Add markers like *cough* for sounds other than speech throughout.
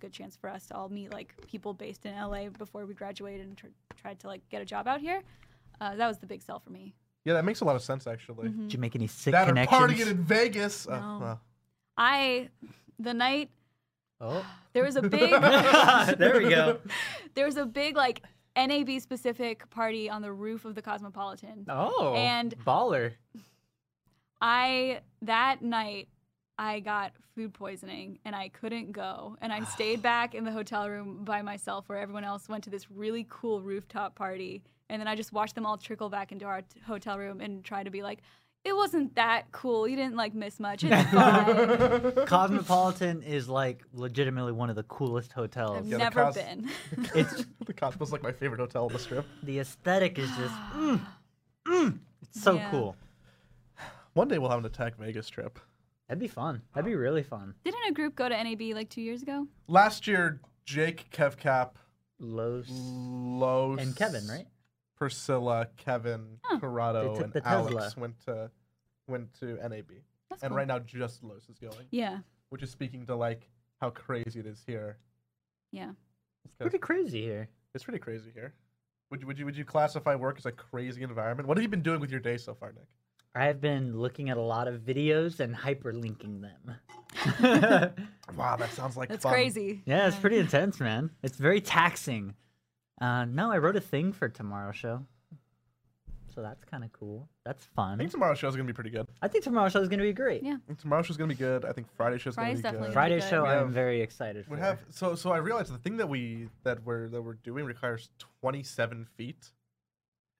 good chance for us to all meet like people based in LA before we graduated and tr- tried to like get a job out here. Uh, that was the big sell for me. Yeah, that makes a lot of sense actually. Mhm. Did you make any sick connections? That or connections? partying in Vegas. Oh, No. well. I the night Oh, *sighs* there was a big *laughs* there we go. *laughs* there was a big like NAB specific party on the roof of the Cosmopolitan. Oh, And- baller. I that night I got food poisoning and I couldn't go and I *sighs* stayed back in the hotel room by myself where everyone else went to this really cool rooftop party and then I just watched them all trickle back into our t- hotel room and try to be like it wasn't that cool. You didn't like miss much. It's *laughs* fine. Cosmopolitan is like legitimately one of the coolest hotels. I've Yeah, the never Cos- been. *laughs* It's the Cosmos like my favorite hotel on the strip. the aesthetic is just *sighs* mm, mm. It's so Yeah. cool. One day we'll have an Attack Vegas trip. That'd be fun. That'd be really fun. Didn't a group go to NAB like two years ago? Last year, Jake, Kevcap, Los Los, and Kevin, right? Priscilla, Kevin, Huh. Corrado, and the Alex Tesla. went to went to NAB. That's and cool. right now, just Los is going, Yeah, which is speaking to like how crazy it is here. yeah. It's pretty crazy here. It's pretty crazy here. Would you, would you would you classify work as a crazy environment? What have you been doing with your day so far, Nick? I have been looking at a lot of videos and hyperlinking them. *laughs* Wow, that sounds like That's fun. crazy. yeah, it's pretty intense, man. It's very taxing. Uh, no, I wrote a thing for tomorrow's show. So that's kind of cool. That's fun. I think tomorrow's show is gonna be pretty good. I think tomorrow's show is going to be great. Yeah. I show is gonna be good. I think Friday's show is gonna be definitely good. gonna Friday's show, We I'm have- very excited for. We have so so I realized the thing that we that we're that we're doing requires 27 feet,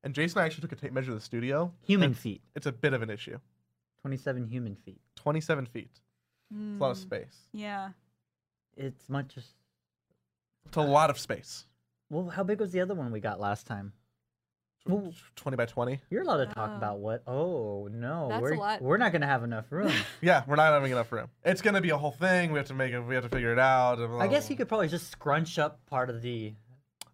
and Jason and I actually took a tape measure of the studio. human and feet. It's a bit of an issue. 27 human feet. 27 feet. It's a lot of Mm, space. Yeah. It's much. as- It's a lot of space. Well, how big was the other one we got last time? Tw- Well- 20 by 20. You're allowed to talk Oh. about what? Oh no, That's we're lot. we're not gonna have enough room. *laughs* Yeah, we're not having enough room. It's gonna be a whole thing. We have to make it. We have to figure it out. and I guess blah, you could probably just scrunch up part of the.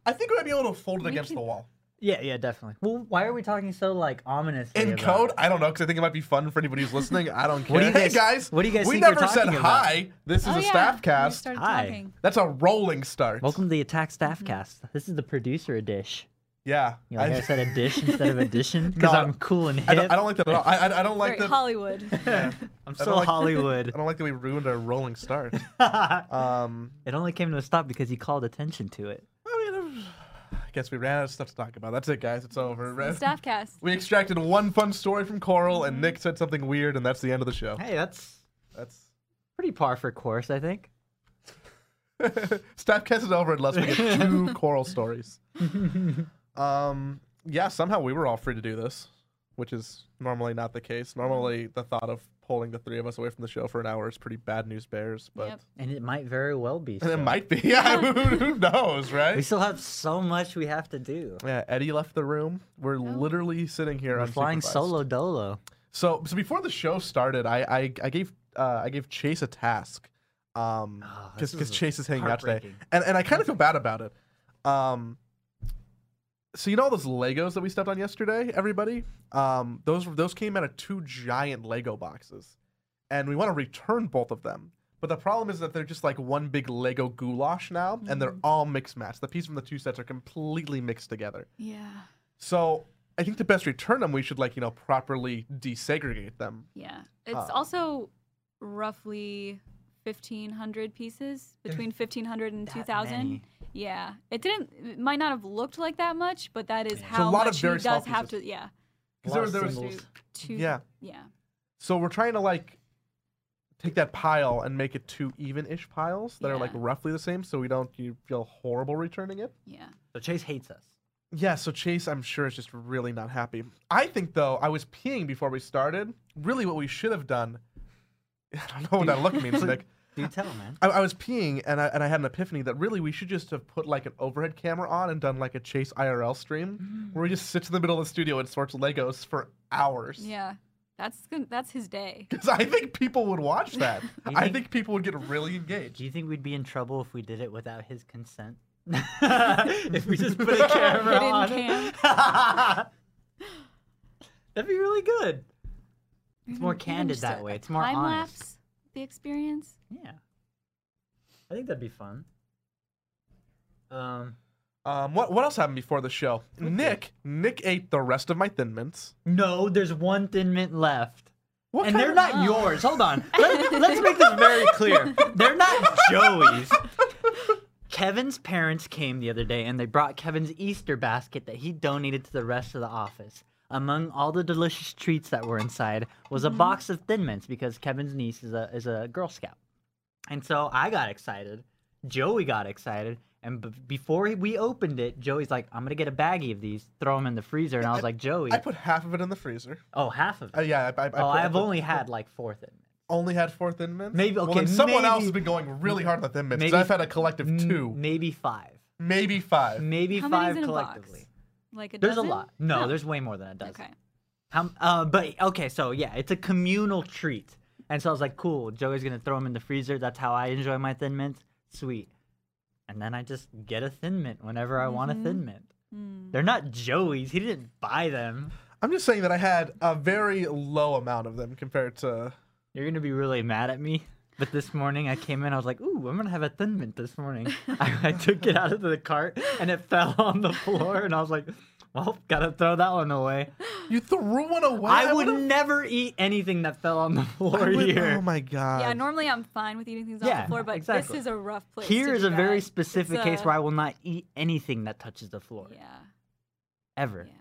I think we might be able to fold it We against could- the wall. Yeah, yeah, definitely. Well, why are we talking so like ominous? In code, it? I don't know because I think it might be fun for anybody who's listening. I don't care. *laughs* What do you hey guys- guys, what do you guys We think never said about? hi. This is oh, a yeah. staff cast. started Hi. talking. That's a rolling start. Welcome to the Attack Staff Cast. This is the producer dish. Yeah. You like I, I, said a dish *laughs* instead of addition because No, I'm cool and hip. I don't, I don't like that at all. I, I, I don't like Very that. Hollywood. Yeah. *laughs* I'm I so don't like- Hollywood. I don't like that we ruined our rolling start. Um, it only came to a stop because he called attention to it. I mean, I guess we ran out of stuff to talk about. That's it, guys. It's over. The staff cast. We extracted one fun story from Coral, and Nick said something weird, and that's the end of the show. Hey, that's That's pretty par for course, I think. *laughs* Staffcast is over unless we get two *laughs* Coral stories. *laughs* Um, yeah, somehow we were all free to do this, which is normally not the case. Normally, the thought of pulling the three of us away from the show for an hour is pretty bad news bears, but Yep. And it might very well be. *laughs* and so. it might be. *laughs* Yeah, who, who knows, *laughs* right? We still have so much we have to do. Yeah, Eddie left the room. We're literally sitting here We're flying unsupervised. solo dolo. So, so before the show started, I I, I gave uh, I gave Chase a task, um, Oh, because this is Chase is hanging out today, and and I kind of feel bad about it. Um, so you know all those Legos that we stepped on yesterday, everybody? Um, those those came out of two giant Lego boxes, and we want to return both of them. But the problem is that they're just like one big Lego goulash now, and they're all mixed matched. The pieces from the two sets are completely mixed together. Yeah. So I think to best return them, we should like you know properly desegregate them. Yeah. It's Uh, also roughly 1,500 pieces, between 1,500 and 2,000. Yeah. It didn't, it might not have looked like that much, but that is Yeah. how a lot of much very he does have pieces. to, yeah. A 'Cause there- of there was- singles. To, to, Yeah. Yeah. So we're trying to like take that pile and make it two even-ish piles that are like roughly the same, so we don't you feel horrible returning it. Yeah. So Chase hates us. Yeah. So Chase, I'm sure, is just really not happy. I think though, I was peeing before we started. Really, what we should have done. *laughs* I don't know what that look means, *laughs* Nick. Do tell, man. I, I was peeing and I, and I had an epiphany that really we should just have put like an overhead camera on and done like a Chase IRL stream mm. where he just sits in the middle of the studio and sorts Legos for hours. Yeah. That's good. That's his day. Because I think people would watch *laughs* that. You I think- think people would get really engaged. Do you think we'd be in trouble if we did it without his consent? *laughs* if we just put a camera Hidden on cam. *laughs* That'd be really good. You're more gonna- you're gonna candid that way. It's more time honest. lapse the experience. Yeah. I think that'd be fun. Um, Um, what what else happened before the show? Nick Nick ate the rest of my Thin Mints. no, there's one Thin Mint left. What and kind they're of- not Oh. yours. Hold on. *laughs* Let, let's make this very clear. They're not Joey's. Kevin's parents came the other day and they brought Kevin's Easter basket that he donated to the rest of the office. Among all the delicious treats that were inside was a box of Thin Mints because Kevin's niece is a is a Girl Scout. And so I got excited. Joey got excited. And b- before we opened it, Joey's like, I'm going to get a baggie of these, throw them in the freezer. And I was like, Joey, I put half of it in the freezer. oh, half of it. Uh, yeah, I, I, I oh, put- I I've put- only had like four Thin Mints. only had four Thin Mints. Maybe- okay, then someone else has been going really hard on the Thin Mints. 'cause maybe- I've had a collective M- two, maybe five, maybe five. maybe How five many's box? collectively. Like a There's dozen? a lot. No, Oh. there's way more than a dozen. Okay. How, uh, but okay, so yeah, it's a communal treat, and so I was like, cool. Joey's gonna throw them in the freezer. That's how I enjoy my Thin Mints. Sweet. And then I just get a Thin Mint whenever I want a Thin Mint. Mm. They're not Joey's. He didn't buy them. I'm just saying that I had a very low amount of them compared to. You're gonna be really mad at me. But this morning I came in, I was like, "Ooh, I'm gonna have a Thin Mint this morning." *laughs* I, I took it out of the cart and it fell *laughs* on the floor, and I was like, "Well, gotta throw that one away." You threw one away. I would would've- never eat anything that fell on the floor would- here. Oh my god. Yeah, normally I'm fine with eating things off the floor, but exactly. this is a rough place. Here to is do a very specific It's case a- where I will not eat anything that touches the floor Yeah, ever. yeah.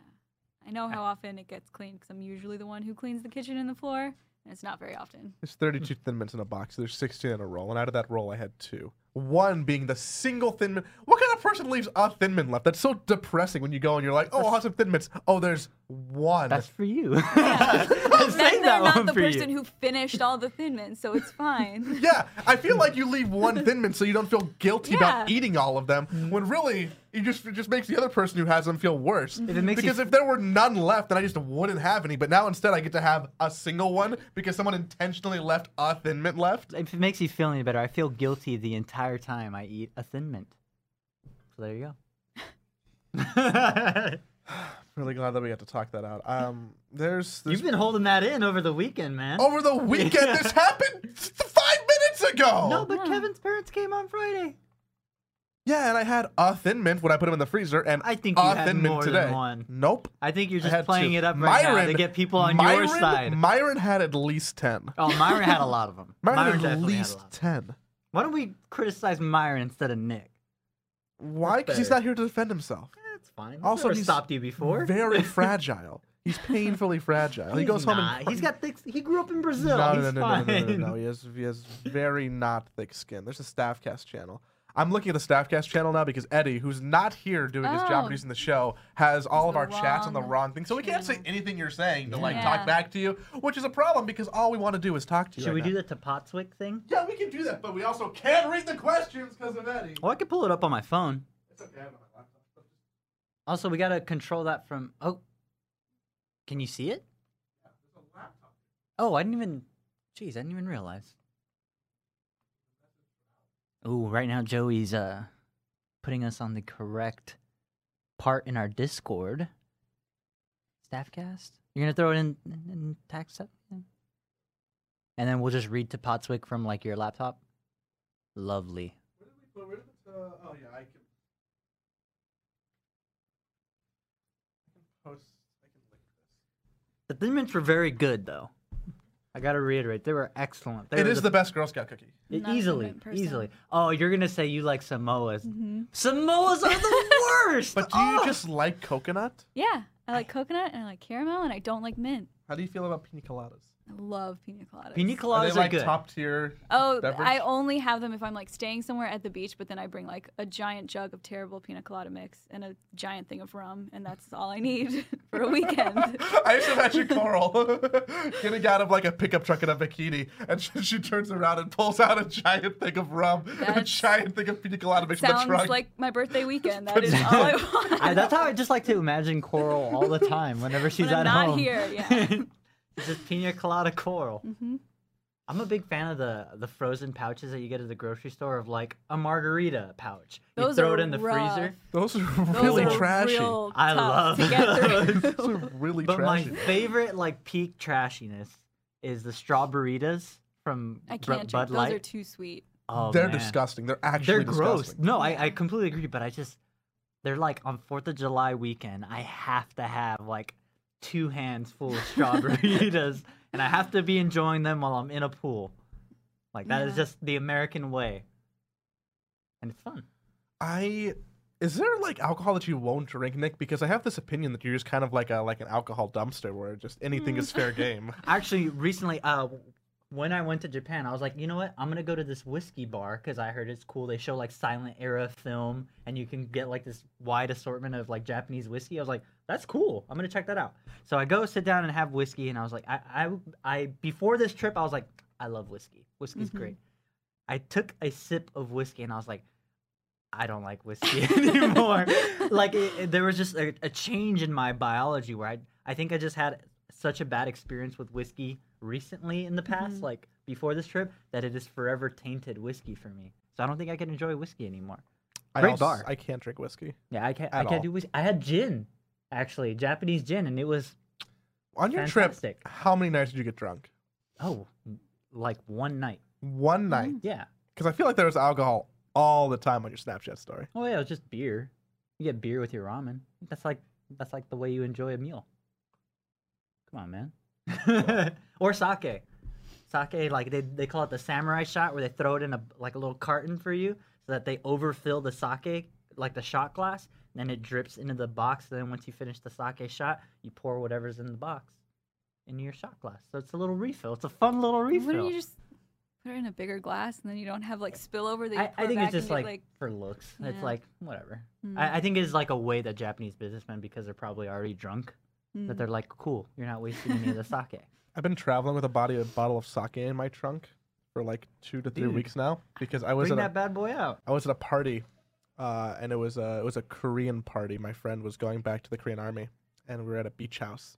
I know how often it gets cleaned because I'm usually the one who cleans the kitchen and the floor, and it's not very often. There's 32 Thin Mints in a box. There's 16 in a roll, and out of that roll, I had two. One being the single Thin Mint. What kind of person leaves a Thin Mint left? That's so depressing when you go and you're like, oh, I'll have some Thin Mints. Oh, there's one. That's for you. Yeah. *laughs* I'm then saying they're that not one the for person you. who finished all the Thin Mints, so it's fine. *laughs* yeah, I feel like you leave one Thin Mint so you don't feel guilty about eating all of them. Mm. When really, you just it just makes the other person who has them feel worse. If it makes you because if there were none left, then I just wouldn't have any. But now instead, I get to have a single one because someone intentionally left a Thin Mint left. If it makes you feel any better, I feel guilty the entire time I eat a Thin Mint. So there you go. *laughs* I'm *sighs* really glad that we got to talk that out. Um, there's, there's You've been holding that in over the weekend, man. over the weekend. This *laughs* happened five minutes ago. no, but Yeah. Kevin's parents came on Friday. Yeah, and I had a Thin Mint when I put him in the freezer, and I think you a had Thin Mint more than today. one. Nope. I think you're just playing two. it up right now to get people on your side. Myron had at least ten. Oh, Myron had a lot of them. Myron, *laughs* Myron had at least had ten. Why don't we criticize Myron instead of Nick? Why? Because he's not here to defend himself. That's fine. He's Also, never he's stopped you before. Very *laughs* fragile. He's painfully fragile. he He's goes home and he's got thick. He grew up in Brazil. no, he's no, no, no, fine. no, no, no, no. He has he has very not thick skin. There's a Staffcast channel. I'm looking at the Staffcast channel now because Eddie, who's not here doing his job Oh. producing the show, has all of our chats on the wrong wrong thing. So we can't say anything you're saying to like Yeah. talk back to you, which is a problem because all we want to do is talk to you. Should right we now. do the to Potswick thing? Yeah, we can do that, but we also can't read the questions because of Eddie. Well, I could pull it up on my phone. It's okay, I have it on my laptop. Also, we gotta control that from. Oh, can you see it? There's a laptop. Oh, I didn't even. Jeez, I didn't even realize. Oh, right now Joey's uh putting us on the correct part in our Discord. Staffcast. You're gonna throw it in in, in text, up? And then we'll just read to Potswick from like your laptop. Lovely. Where did we put? Where did it? Uh, oh yeah, I can. I can post. I can link this. The Thin Mints were very good, though. I gotta reiterate, they were excellent. They It were is the best Girl Scout cookie. Not easily, easily. Oh, you're gonna say you like Samoas. hmm Samoas are the *laughs* worst. But do you Oh! just like coconut? Yeah, I like coconut and I like caramel, and I don't like mint. How do you feel about pina coladas? I love pina coladas. pina Are coladas they are like good? top tier? Oh, beverage? I only have them if I'm like staying somewhere at the beach, but then I bring like a giant jug of terrible pina colada mix and a giant thing of rum, and that's all I need *laughs* for a weekend. *laughs* I just imagine Coral *laughs* getting out of like a pickup truck in a bikini, and she, she turns around and pulls out a giant thing of rum and a That's- giant thing of pina colada mix from the Sounds trunk. like my birthday weekend. That is all I want. I, that's how I just like to imagine Coral all the time. Whenever she's When at I'm not home, here, yeah. It's just pina colada Coral. hmm I'm a big fan of the the frozen pouches that you get at the grocery store of like a margarita pouch. Those You throw it in the rough. freezer. Those are Those really are trashy. real I love to get. *laughs* Those are really But my favorite like peak trashiness is the strawberries from I can't Bud drink. Those Light. are too sweet. Oh, they're man. disgusting. They're actually They're gross. disgusting. No, I, I completely agree, but I just they're like on Fourth of July weekend. I have to have like two hands full of strawberries, *laughs* and I have to be enjoying them while I'm in a pool. Like that is Yeah. just the American way, and it's fun. I is there like alcohol that you won't drink, Nick? Because I have this opinion that you're just kind of like a like an alcohol dumpster where just anything is fair *laughs* game. Actually, recently, uh, when I went to Japan, I was like, you know what? I'm gonna go to this whiskey bar because I heard it's cool. They show like silent era film, and you can get like this wide assortment of like Japanese whiskey. I was like, that's cool. I'm gonna check that out. So I go sit down and have whiskey, and I was like, I, I, I before this trip, I was like, I love whiskey. Whiskey's Mhm. great. I took a sip of whiskey, and I was like. I don't like *laughs* whiskey *laughs* anymore. like it, it- there was just a, a change in my biology where I I think I just had such a bad experience with whiskey recently in the past, Mhm. like before this trip, that it is forever tainted whiskey for me. So I don't think I can enjoy whiskey anymore. I Great also- bar. I can't drink whiskey. Yeah, I can't. I can't all. do whiskey. I had gin, actually, Japanese gin, and it was On your Fantastic. trip, how many nights did you get drunk? oh, like one night. One night. Mm-hmm. Yeah. Because I feel like there was alcohol all the time on your Snapchat story. Oh yeah, it was just beer. You get beer with your ramen. That's like that's like the way you enjoy a meal. Come on, man. *laughs* or sake. Sake, like they, they call it the samurai shot, where they throw it in a like a little carton for you, so that they overfill the sake, like the shot glass, and then it drips into the box. And Then once you finish the sake shot, you pour whatever's in the box into your shot glass. So it's a little refill. It's a fun little refill. Wouldn't you just put it in a bigger glass and then you don't have like spillover that you I, pour I think back it's just like, like for looks. It's like whatever. Mm. I, I think it's like a way that Japanese businessmen, because they're probably already drunk, that mm. they're like, cool, you're not wasting any of the *laughs* sake. I've been traveling with a body a bottle of sake in my trunk for like two to three Dude. weeks now because I was Bring at a, that bad boy out. I was at a party, uh, and it was a it was a Korean party. My friend was going back to the Korean army, and we were at a beach house,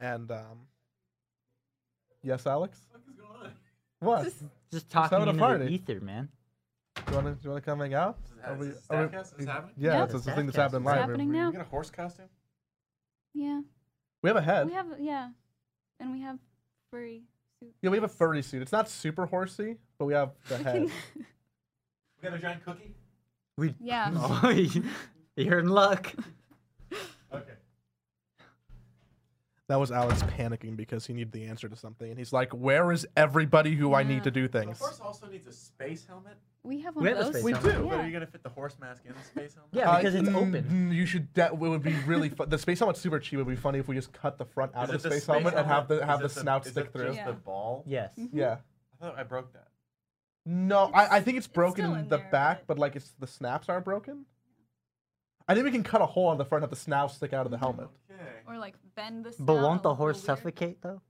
and um, yes, Alex. What? Just- Just having talking a into party. the ether, man. Do you want to do you want to come hang out? Is this, Are we- is are we- Is this happening? Yeah, Yeah. it's, it's the thing that's happening live. happening We- now. You get a horse costume? yeah. We have a head. We have yeah, and we have furry suits. Yeah, we have a furry suit. It's not super horsey, but we have the head. We got a giant cookie? We, Yeah. *laughs* oh, you're in luck. Okay. That was Alex panicking because he needed the answer to something, and he's like, "Where is everybody who I need to do things?" The horse also needs a space helmet. We have one We of those. space We helmet. do. But are you gonna fit the horse mask in the space helmet? Yeah, Uh, because it's mm, open. mm, You should. That it would be really fun. The space helmet's super cheap. It would be funny if we just cut the front out Is of the it space, helmet, and have the have the it snout is stick it through. Just Yeah. the ball? Yes. Mhm. Yeah. I thought I broke that. No, I, I think it's it's broken still in in the there, back, but- but like it's the snaps aren't broken. I think we can cut a hole on the front, have the snout stick out of the helmet. Okay. Or like bend the. But won't the horse weird. suffocate though?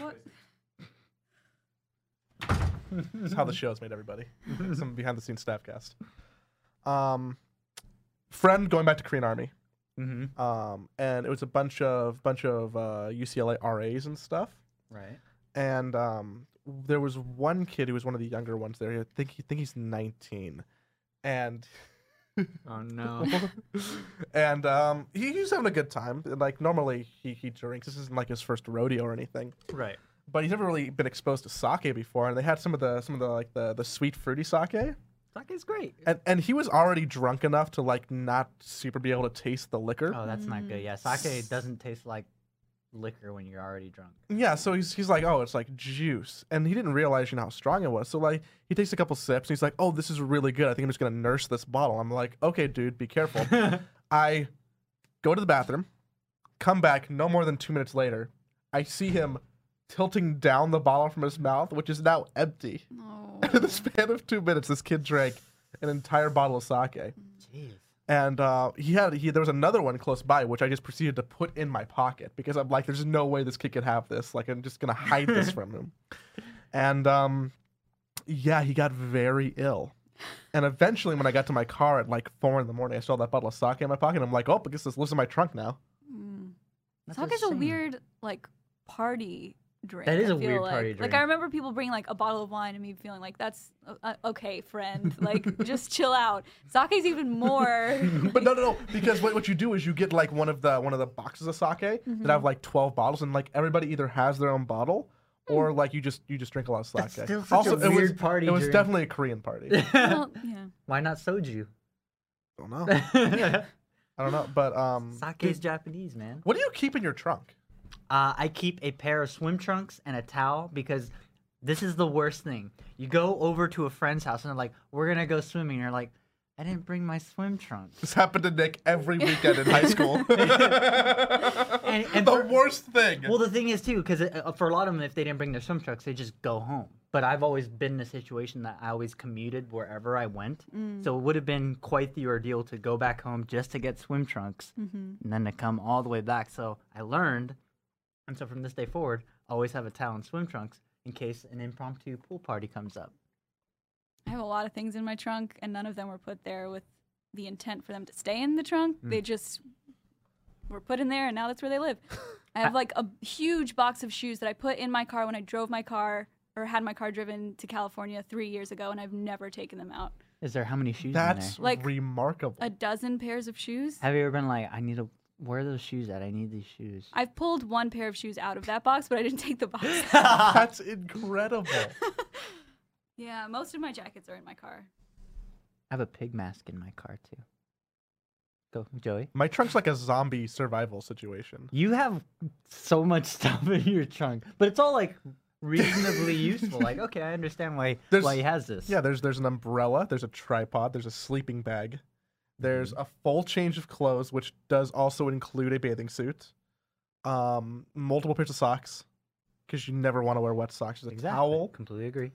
What? *laughs* That's how the show's made, everybody. *laughs* Some behind the scenes staffcast. Um, friend going back to Korean Army. Mm-hmm. Um, and it was a bunch of bunch of uh, UCLA RAs and stuff. Right. And um, there was one kid who was one of the younger ones there. I think he think he's 19, and Oh no. *laughs* and um, he, he's having a good time. Like normally he, he drinks. This isn't like his first rodeo or anything. right. But he's never really been exposed to sake before, and they had some of the some of the like the the sweet fruity sake. Sake's great. And and he was already drunk enough to like not super be able to taste the liquor. Oh, that's not good. Yeah, sake doesn't taste like liquor when you're already drunk. Yeah, so he's he's like, oh, it's like juice, and he didn't realize you know how strong it was. So like he takes a couple sips, and he's like, oh, this is really good. I think I'm just gonna nurse this bottle. I'm like, okay, dude, be careful. *laughs* I go to the bathroom, come back. No more than two minutes later, I see him tilting down the bottle from his mouth, which is now empty. No. *laughs* in the span of two minutes, this kid drank an entire bottle of sake. Jeez. And uh, he had he there was another one close by which I just proceeded to put in my pocket because I'm like, there's no way this kid could have this. Like I'm just gonna hide this from him. *laughs* And um, yeah, he got very ill. And eventually, when I got to my car at like four in the morning, I saw that bottle of sake in my pocket. I'm like, oh, I guess this lives in my trunk now. Mm. Sake is a weird like party drink. That is I a weird feel like. party Like. I remember people bringing like a bottle of wine and me feeling like that's uh, uh, okay, friend. Like *laughs* just chill out. Sake's even more. *laughs* But no, no, no, because what, what you do is you get like one of the one of the boxes of sake that have like 12 bottles, and like everybody either has their own bottle or like you just you just drink a lot of That's sake. still such a it was weird party it was drink. definitely a Korean party. Well, yeah. *laughs* Why not soju? I don't know. I don't know, but um, Sake is Japanese, man. what do you keep in your trunk? Uh, I keep a pair of swim trunks and a towel because this is the worst thing. You go over to a friend's house and they're like, "We're gonna go swimming." And You're like, "I didn't bring my swim trunks." This happened to Nick every weekend in high school. *laughs* And- and the for- worst thing. Well, the thing is too, because uh, uh, for a lot of them, if they didn't bring their swim trunks, they just go home. But I've always been in a situation that I always commuted wherever I went, mm. so it would have been quite the ordeal to go back home just to get swim trunks, mm-hmm. and then to come all the way back. So I learned, and so from this day forward, I always have a towel and swim trunks in case an impromptu pool party comes up. I have a lot of things in my trunk, and none of them were put there with the intent for them to stay in the trunk. Hmm. They just were put in there, and now that's where they live. *laughs* I have like a huge box of shoes that I put in my car when I drove my car or had my car driven to California three years ago, and I've never taken them out. Is there how many shoes in That's there? Like, remarkable. A dozen pairs of shoes. Have you ever been like, I need to where are those shoes at? I need these shoes. I've pulled one pair of shoes out of that box, but I didn't take the box. *laughs* That's incredible. *laughs* yeah, most of my jackets are in my car. I have a pig mask in my car too. Go, Joey. My trunk's like a zombie survival situation. You have so much *laughs* stuff in your trunk, but it's all like reasonably useful. Like, okay, I understand why There's- why he has this. Yeah, there's there's an umbrella, there's a tripod, there's a sleeping bag, there's Mm-hmm. a full change of clothes, which does also include a bathing suit, um, multiple pairs of socks, because you never want to wear wet socks. There's a exactly. towel. Completely agree.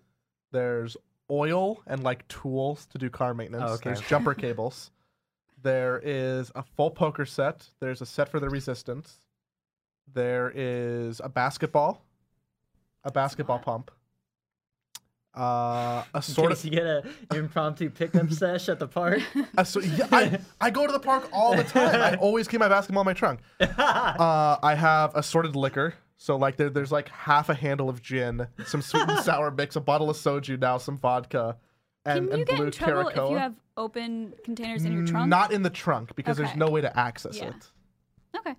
There's oil and like tools to do car maintenance. Oh, okay, There's jumper cables. There is a full poker set. There's a set for the resistance. There is a basketball, a basketball pump. Uh, a In sort case of you get a impromptu pickup *laughs* sesh at the park. Uh, so yeah, I, I go to the park all the time. I *laughs* always keep my basketball in my trunk. Uh, I have assorted liquor. So like there, there's like half a handle of gin, some sweet and sour *laughs* mix, a bottle of soju, now some vodka, and, Can you and get blue in trouble Curaçao. if you have open containers in your trunk? Not in the trunk because there's no way to access Yeah. it. Okay.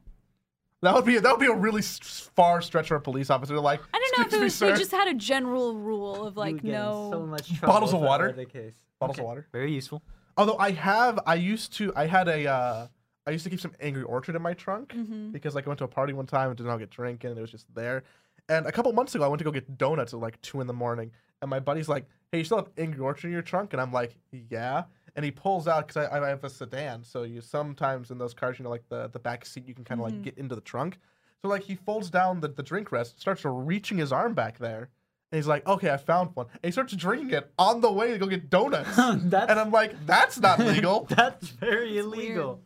That would be that would be a really s- far stretch for a police officer. Like, I don't know if "Excuse it me, was, sir." they just had a general rule of like would get in no. so much Bottles of water? The case. bottles Okay, of water. Very useful. Although I have, I used to, I had a, uh, I used to keep some Angry Orchard in my trunk Mhm. because like I went to a party one time and did not all get drinking and it was just there. And a couple months ago, I went to go get donuts at like two in the morning, and my buddy's like, "Hey, you still have Angry Orchard in your trunk?" And I'm like, "Yeah." And he pulls out because I, I have a sedan, so you sometimes in those cars, you know, like the the back seat, you can kind of like mm-hmm. get into the trunk. So like he folds down the, the drink rest, starts reaching his arm back there, and he's like, "Okay, I found one." And he starts drinking it on the way to go get donuts. *laughs* That's and I'm like, "That's not *laughs* legal." that's very It's illegal.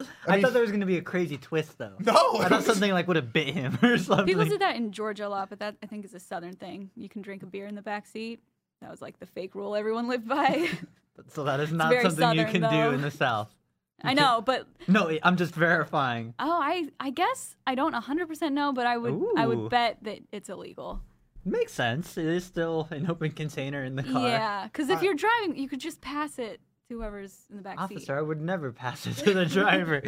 I I, mean- thought there was gonna be a crazy twist though. no, I thought something like would have bit him *laughs* or something. People do that in Georgia a lot, but that I think is a southern thing. You can drink a beer in the back seat. That was like the fake rule everyone lived by. So that is not very something you southern, can do in the South. *laughs* I know, *laughs* but No, I'm just verifying. oh, I I guess I don't 100% know, but I would I would bet that it's illegal. Makes sense. It is still an open container in the car. Yeah, because if Uh, you're driving, you could just pass it to whoever's in the back seat. Officer, I would never pass it *laughs* to the driver.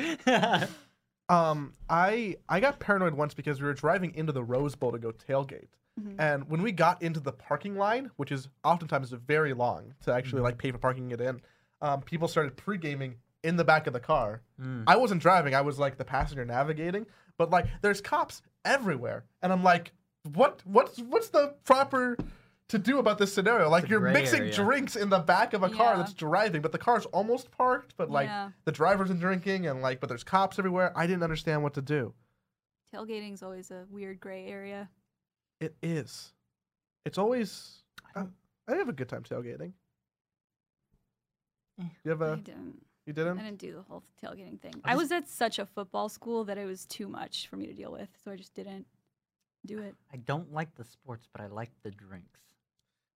Um, I I got paranoid once because we were driving into the Rose Bowl to go tailgate, Mm-hmm. and when we got into the parking line, which is oftentimes very long to actually like pay for parking it in, um, people started pre gaming in the back of the car. Mm. I wasn't driving; I was like the passenger navigating. But like, there's cops everywhere, and I'm like, what what's what's the proper to do about this scenario? Like, you're mixing area. drinks in the back of a car Yeah. that's driving, but the car's almost parked, but like Yeah. the driver's in drinking, and like, but there's cops everywhere. I didn't understand what to do. Tailgating's always a weird gray area. It is. It's always. I, I have a good time tailgating. Eh. You have I a? didn't. You I didn't? didn't do the whole tailgating thing. I I was at such a football school that it was too much for me to deal with, so I just didn't do it. I don't like the sports, but I like the drinks.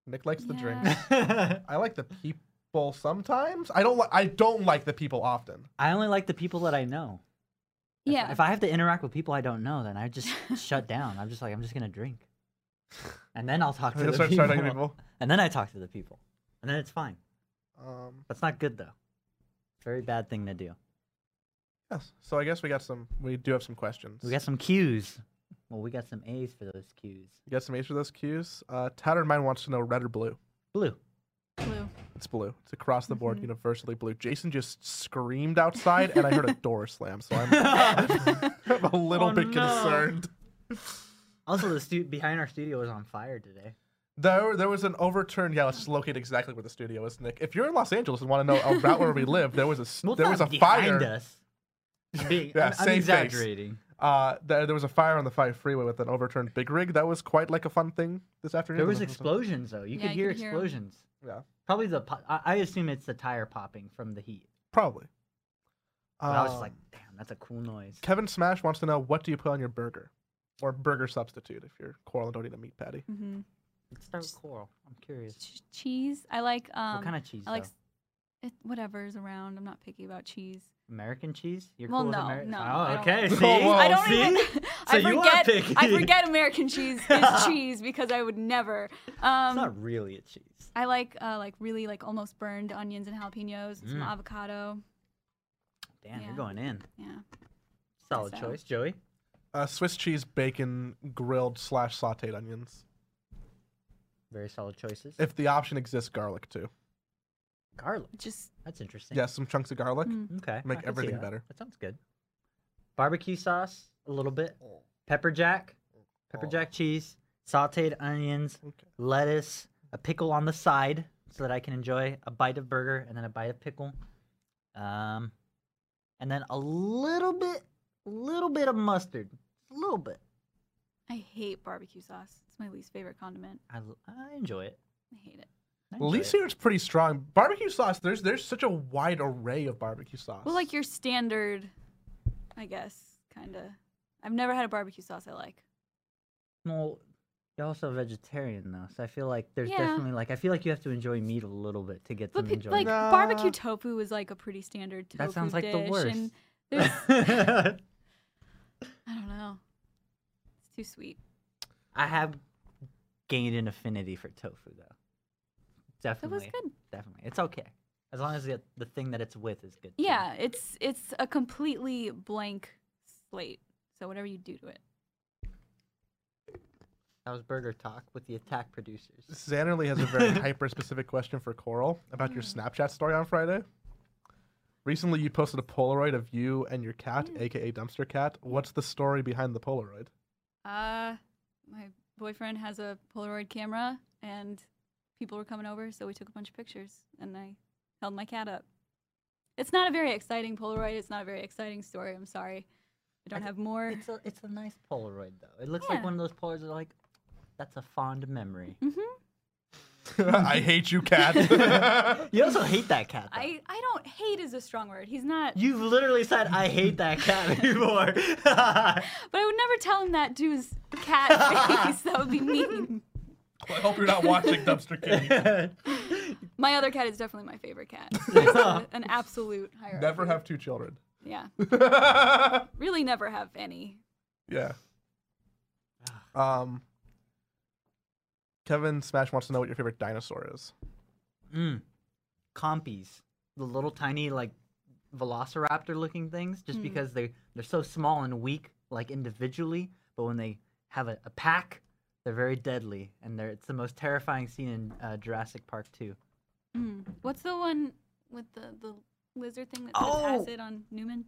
Nick likes the Yeah. drinks. I *laughs* I like the people sometimes. I don't. Li- I don't like the people often. I only like the people that I know. If- Yeah. If I have to interact with people I don't know, then I just *laughs* shut down. I'm just like, I'm just gonna drink, and then I'll talk to the start people. starting people. And then I talk to the people, and then it's fine. Um, That's not good though. Very bad thing to do. yes. So I guess we got some. We do have some questions. We got some cues. Well, we got some A's for those cues. You got some A's for those cues? Uh, Tattered Mind wants to know red or blue. Blue. Blue. It's blue. It's across the board, Mhm. universally blue. Jason just screamed outside, and I heard a door slam, so I'm, *laughs* *laughs* I'm a little Oh, bit no. concerned. *laughs* Also, the stu- behind our studio was on fire today. There, there was an overturned. Yeah, let's locate exactly where the studio is, Nick. If you're in Los Angeles and want to know about where we *laughs* live, there was a s- Well, it's there was a behind fire. us. I'm being- Yeah, I'm, I'm same face. exaggerating. Uh, there, there was a fire on the five freeway with an overturned big rig. That was quite like a fun thing this afternoon. There was This explosions though. You Yeah, could you hear could hear 'em. explosions. Yeah, Probably the. Po- I, I assume it's the tire popping from the heat. probably. But I was just Um, like, damn, that's a cool noise. Kevin Smash wants to know what do you put on your burger, or burger substitute if you're coral and don't eat a meat patty. Mm-hmm. Let's start with coral. I'm curious. Ch- cheese. I like. Um, what kind of cheese? I like though? it, whatever's around. I'm not picky about cheese. American cheese? You're Well, cool with no, Ameri- no, Oh, don't- okay. *laughs* See, well, I don't see? *laughs* even. So I you are forget. I forget American cheese is *laughs* cheese because I would never. It's Um, not really a cheese. I like uh, like really like almost burned onions and jalapenos, and some Mm. avocado. Damn, yeah. you're going in. Yeah. Solid so. choice, Joey. Uh, Swiss cheese, bacon, grilled slash sautéed onions. Very solid choices. If the option exists, garlic too. Garlic. Just That's interesting. Yeah, some chunks of garlic. mm. Okay. Make I can see everything that. better. That sounds good. Barbecue sauce, a little bit. Pepper jack, pepper jack cheese, sauteed onions, Okay. lettuce, a pickle on the side so that I can enjoy a bite of burger and then a bite of pickle. Um, and then a little bit, little bit of mustard, a little bit. I hate barbecue sauce. It's my least favorite condiment. I, I enjoy it. I hate it. I Well, enjoy Lee's it. here is pretty strong. Barbecue sauce. There's there's such a wide array of barbecue sauce. Well, like your standard, I guess, kind of. I've never had a barbecue sauce I like. Well, you're also a vegetarian though, so I feel like there's Yeah. definitely like I feel like you have to enjoy meat a little bit to get But some pe- enjoyment. like Nah. barbecue tofu is like a pretty standard tofu that sounds like the dish, worst. And there's, *laughs* *laughs* I don't know. It's too sweet. I have gained an affinity for tofu though. That Definitely. was good. Definitely. It's okay. As long as the, the thing that it's with is good. too. Yeah, it's it's a completely blank slate. So whatever you do to it. That was Burger Talk with the Attack producers. Xanderly has a very *laughs* hyper specific question for Coral about your Mm. Snapchat story on Friday. Recently, you posted a Polaroid of you and your cat, Yeah. aka Dumpster Cat. What's the story behind the Polaroid? Uh, my boyfriend has a Polaroid camera, and people were coming over, so we took a bunch of pictures, and I held my cat up. It's not a very exciting Polaroid. It's not a very exciting story. I'm sorry. I don't I- have more. It's a it's a nice Polaroid though. It looks like one of those Polaroids that are like that's a fond memory. hmm *laughs* I hate you, cat. *laughs* You also hate that cat. Though. I I don't hate is a strong word. He's not. You've literally said I hate that cat *laughs* before. But I would never tell him that to his cat face. that would be mean. I hope you're not watching Dumpster Kitty. My other cat is definitely my favorite cat. There's an absolute hierarchy. Never have two children. Yeah. yeah. Really never have any. Yeah. Um. Kevin Smash wants to know what your favorite dinosaur is. Mm. Compies, the little tiny like velociraptor looking things, just Hmm. because they they're so small and weak like individually, but when they have a, a pack, they're very deadly, and they're it's the most terrifying scene in uh, Jurassic Park 2. Mm. What's the one with the, the lizard thing that spits Oh! acid on Newman?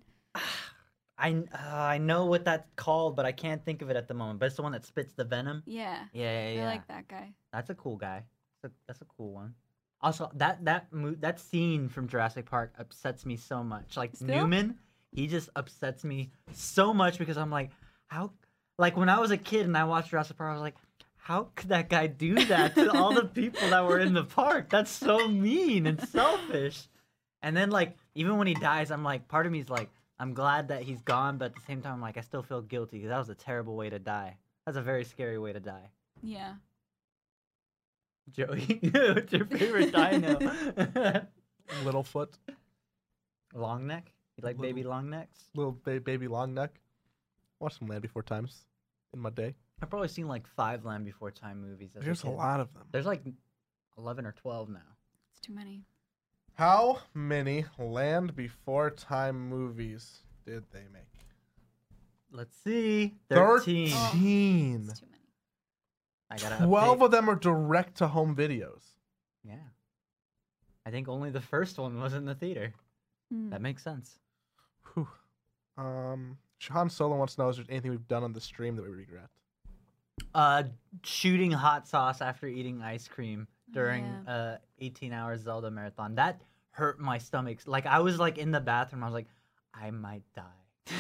I uh, I know what that's called, but I can't think of it at the moment. But it's the one that spits the venom. Yeah. Yeah, yeah, yeah. I like that guy. That's a cool guy. That's a, that's a cool one. Also, that that mo- that scene from Jurassic Park upsets me so much. Like Still? Newman, he just upsets me so much because I'm like, how? Like when I was a kid and I watched Jurassic Park, I was like, how could that guy do that to all the people that were in the park? That's so mean and selfish. And then like even when he dies, I'm like, part of me is like, I'm glad that he's gone, but at the same time, I'm like, I still feel guilty because that was a terrible way to die. That's a very scary way to die. Yeah. Joey, *laughs* what's your favorite dino? *laughs* Littlefoot, long neck? You like baby long necks? little ba- baby long neck. Watched some Land Before Times in my day. I've probably seen like five Land Before Time movies. There's a kid. lot of them. There's like 11 or 12 now. It's too many. How many Land Before Time movies did they make? let's see. 13. 13. It's too many. I gotta 12 update. of them are direct to home videos. Yeah. I think only the first one was in the theater. Hmm. That makes sense. Whew. Um, Sean Solo wants to know is there anything we've done on the stream that we regret? Uh, shooting hot sauce after eating ice cream during yeah. uh 18 hours Zelda marathon. That hurt my stomach. Like I was like in the bathroom. I was like, I might die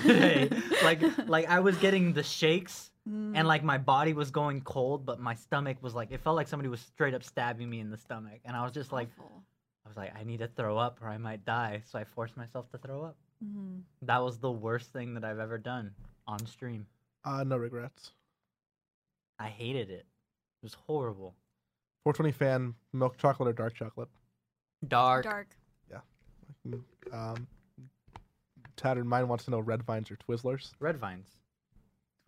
today. *laughs* *laughs* like like I was getting the shakes Mm. and like my body was going cold, but my stomach was like it felt like somebody was straight up stabbing me in the stomach, and I was just like Awful. I was like I need to throw up or I might die. So I forced myself to throw up. Mhm. That was the worst thing that I've ever done on stream. Uh, no regrets. I hated it. It was horrible. 420 fan, milk chocolate or dark chocolate? Dark. Dark. Yeah. Um, Tattered Mind wants to know red vines or Twizzlers. Red vines.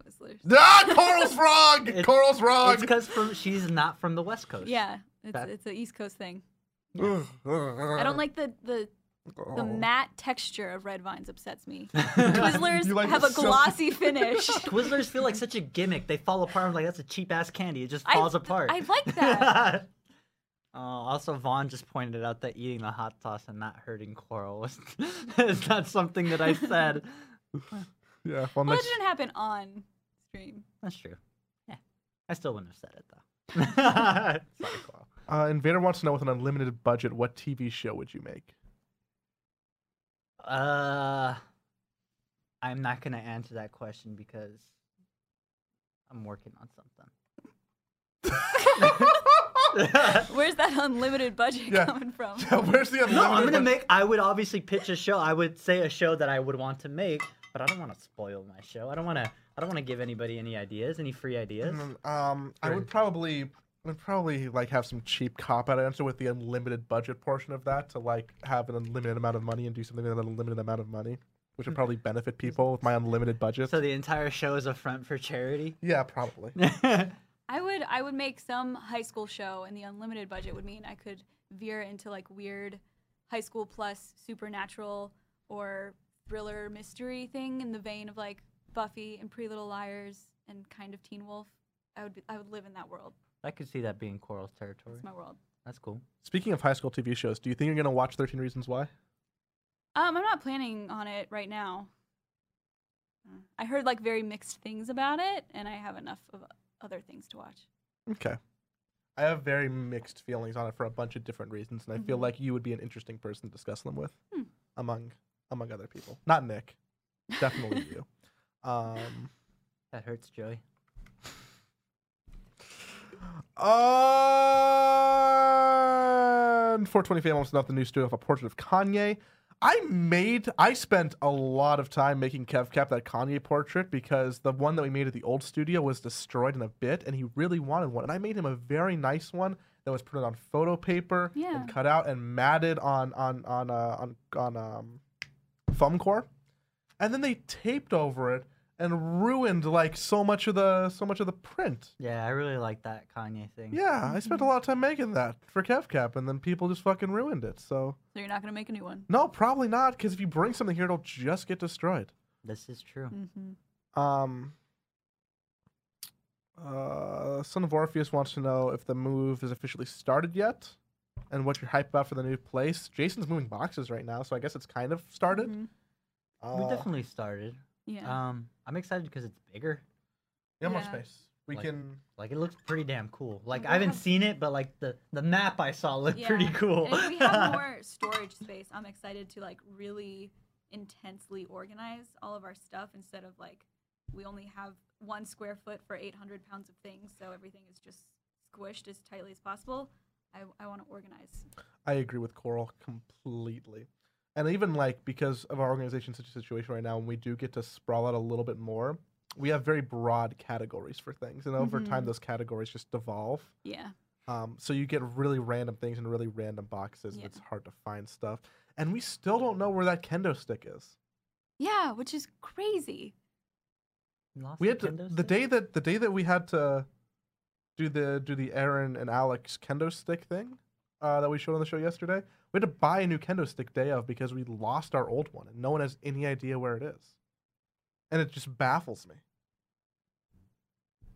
Twizzlers. *laughs* Ah, Coral's wrong! It's- Coral's wrong! It's because from she's not from the West Coast. Yeah, it's That- it's an East Coast thing. Yeah. I don't like the the Oh. the matte texture of red vines upsets me. *laughs* Twizzlers. Twizzlers like have a silk- glossy finish. *laughs* Twizzlers feel like such a gimmick. They fall apart. I'm like, that's a cheap ass candy. It just I- falls apart. I like *laughs* that. Uh, also, Vaughn just pointed out that eating the hot sauce and not hurting Coral was is not something that I said. Yeah, well, well, it next, didn't happen on stream. That's true. Yeah, I still wouldn't have said it though. Sorry, Coral. uh, Invader wants to know with an unlimited budget, what TV show would you make? Uh, I'm not gonna answer that question because I'm working on something. *laughs* Where's that unlimited budget Yeah. coming from? *laughs* Where's the unlimited No, I'm gonna budget? make. I would obviously pitch a show. I would say a show that I would want to make, but I don't want to spoil my show. I don't want to. I don't want to give anybody any ideas, any free ideas. Mm, Um, I would probably, I would probably like have some cheap cop out answer with the unlimited budget portion of that to like have an unlimited amount of money and do something with an unlimited amount of money, which would hmm. probably benefit people with my unlimited budget. So the entire show is a front for charity. yeah, probably. *laughs* I would I would make some high school show, and the unlimited budget would mean I could veer into like weird high school plus supernatural or thriller mystery thing in the vein of like Buffy and Pretty Little Liars and kind of Teen Wolf. I would be, I would live in that world. I could see that being Coral's territory. It's my world. That's cool. Speaking of high school TV shows, do you think you're gonna watch Thirteen Reasons Why? Um, I'm not planning on it right now. I heard like very mixed things about it, and I have enough of other things to watch. Okay. I have very mixed feelings on it for a bunch of different reasons, and I feel Mhm. like you would be an interesting person to discuss them with, Hmm. among among other people. Not Nick, definitely *laughs* you. Um, That hurts, Joey. Uh, 420 fan wants to know if the new studio of a portrait of Kanye. I made, I spent a lot of time making Kev Cap that Kanye portrait because the one that we made at the old studio was destroyed in a bit, and he really wanted one. And I made him a very nice one that was printed on photo paper Yeah. and cut out and matted on on on uh, on on um, foam core, and then they taped over it and ruined like so much of the so much of the print. Yeah, I really like that Kanye thing. Yeah, I spent a lot of time making that for KevCap, and then people just fucking ruined it. So So you're not gonna make a new one. no, probably not, because if you bring something here, it'll just get destroyed. This is true. Mm-hmm. Um. Uh, Son of Orpheus wants to know if the move is officially started yet, and what you're hyped about for the new place. Jason's moving boxes right now, so I guess it's kind of started. Mhm. We Uh, definitely started. Yeah. Um, I'm excited because it's bigger. we have more Yeah. space. We Like- can. Like it looks pretty damn cool. Like we'll I haven't have- seen it, but like the the map I saw looked Yeah. pretty cool. And if we have *laughs* more storage space, I'm excited to like really intensely organize all of our stuff instead of like we only have one square foot for 800 pounds of things, so everything is just squished as tightly as possible. I, I want to organize. I agree with Coral completely. And even like because of our organization such a situation right now, when we do get to sprawl out a little bit more, we have very broad categories for things, and over time Mhm. those categories just devolve. Yeah. Um, so you get really random things in really random boxes, and Yeah. it's hard to find stuff. And we still don't know where that kendo stick is. Yeah, which is crazy. Lost We had to, kendo the day that the day that we had to do the do the Aaron and Alex kendo stick thing uh, that we showed on the show yesterday. We had to buy a new kendo stick day of because we lost our old one, and no one has any idea where it is. and it just baffles me.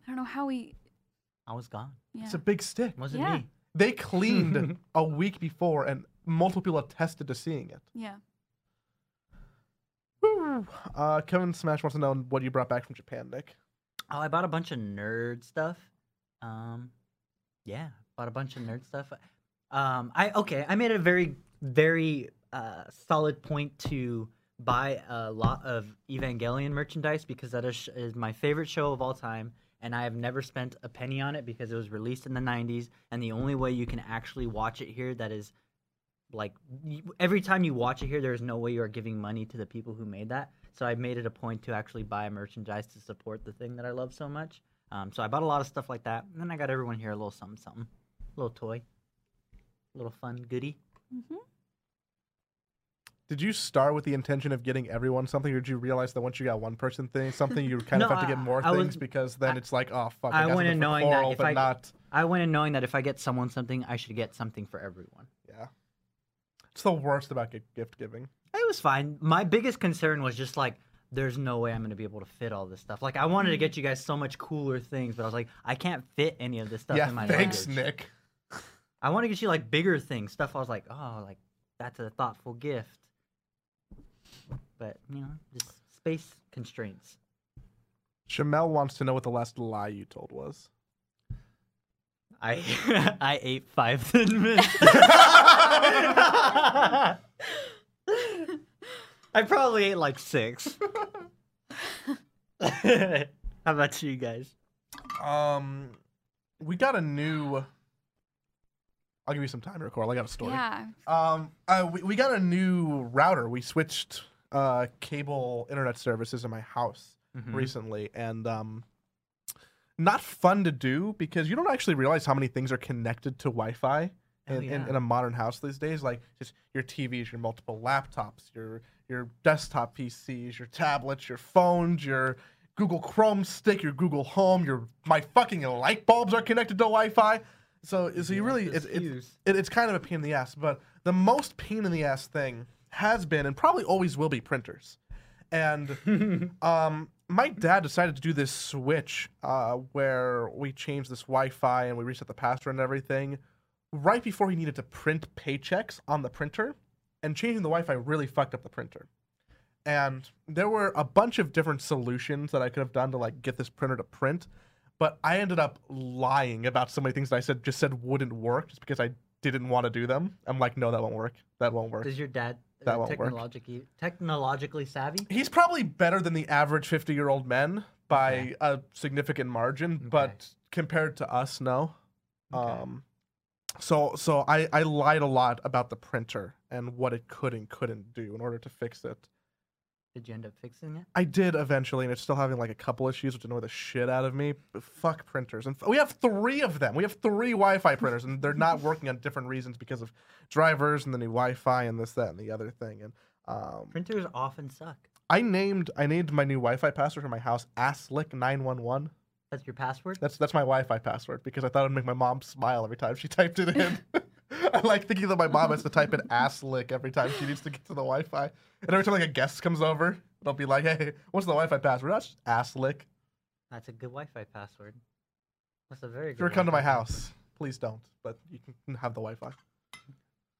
I don't know how we. I was gone. Yeah. It's a big stick. Wasn't Yeah. me. They *laughs* cleaned a week before, and multiple people attested to seeing it. yeah. Woo. Uh, Kevin Smash wants to know what you brought back from Japan, Nick. Oh, I bought a bunch of nerd stuff. Um, yeah, bought a bunch of nerd stuff. Um, I okay, I made a very very uh, solid point to buy a lot of Evangelion merchandise because that is, is my favorite show of all time, and I have never spent a penny on it because it was released in the '90s, and the only way you can actually watch it here that is like every time you watch it here, there is no way you are giving money to the people who made that. So I made it a point to actually buy merchandise to support the thing that I love so much. Um, so I bought a lot of stuff like that, and then I got everyone here a little something, something, a little toy, little fun goodie. hmm Did you start with the intention of getting everyone something, or did you realize that once you got one person thing, something, you *laughs* kind of No, have to get I- more I was- things because then I- it's like, oh fuck, I I, went in for knowing that if but I- not. I went in knowing that if I get someone something, I should get something for everyone. Yeah, it's the worst about gift giving. It was fine. My biggest concern was just like, there's no way I'm going to be able to fit all this stuff. Like, I wanted to get you guys so much cooler things, but I was like, I can't fit any of this stuff yeah, in my thanks, luggage. Nick. I want to get you like bigger things, stuff I was like, oh, like that's a thoughtful gift. But you know, just space constraints. Jamel wants to know what the last lie you told was. I *laughs* I ate five *laughs* thin mints. I probably ate like six. *laughs* How about you guys? Um, we got a new. I'll give you some time to record. I got a story. Yeah. Um, uh, we, we got a new router. We switched uh cable internet services in my house Mhm. recently, and um, not fun to do because you don't actually realize how many things are connected to Wi-Fi Oh, in, in, in a modern house these days. Like just your TVs, your multiple laptops, your your desktop PCs, your tablets, your phones, your Google Chrome stick, your Google Home, your my fucking light bulbs are connected to Wi-Fi. So, so you really it's, it's it, it's kind of a pain in the ass. But the most pain in the ass thing has been and probably always will be printers. And *laughs* um, my dad decided to do this switch uh, where we changed this Wi-Fi and we reset the password and everything right before he needed to print paychecks on the printer. And changing the Wi-Fi really fucked up the printer. And there were a bunch of different solutions that I could have done to like get this printer to print, but I ended up lying about so many things that I said just said wouldn't work just because I didn't want to do them. I'm like, no, that won't work. That won't work. Does your dad That won't work. technologically technologically savvy? He's probably better than the average 50 year old men by Okay. a significant margin, but compared to us, no. Okay. Um, so so I, I lied a lot about the printer and what it could and couldn't do in order to fix it. Did you end up fixing it? I did eventually, and it's still having like a couple issues, which annoy the shit out of me. But fuck printers, and f- we have three of them. We have three Wi-Fi printers, and they're not working on different reasons because of drivers and the new Wi-Fi and this, that, and the other thing. And um, Printers often suck. I named I named my new Wi-Fi password for my house Aslick911. That's your password. That's that's my Wi-Fi password because I thought it'd make my mom smile every time she typed it in. *laughs* *laughs* I like thinking that my mom has to type in Aslick every time she needs to get to the Wi-Fi, and every time like a guest comes over, they'll be like, "Hey, what's the Wi-Fi password?" That's just Aslick. That's a good Wi-Fi password. That's a very If good. you ever come to my house, password. please don't. But you can have the Wi-Fi.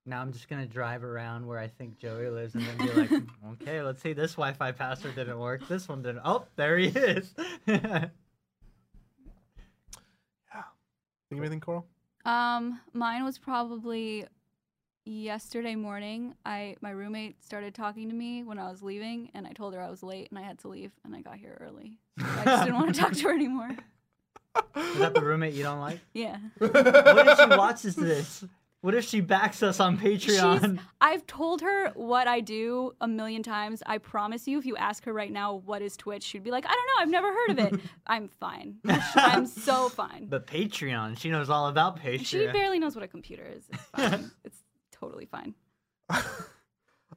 Now I'm just gonna drive around where I think Joey lives and then be like, *laughs* okay, let's see. This Wi-Fi password didn't work. This one didn't. Oh, there he is. *laughs* Yeah. Think of anything, Coral? Um, mine was probably yesterday morning. I my roommate started talking to me when I was leaving, and I told her I was late and I had to leave, and I got here early. So I just didn't want to talk to her anymore. *laughs* is that the roommate you don't like? Yeah. What if she watches this? What if she backs us on Patreon? *laughs* I've told her what I do a million times. I promise you, if you ask her right now what is Twitch, she'd be like, I don't know, I've never heard of it. *laughs* I'm fine. I'm so fine. But Patreon, she knows all about Patreon. She barely knows what a computer is. It's fine. *laughs* it's totally fine.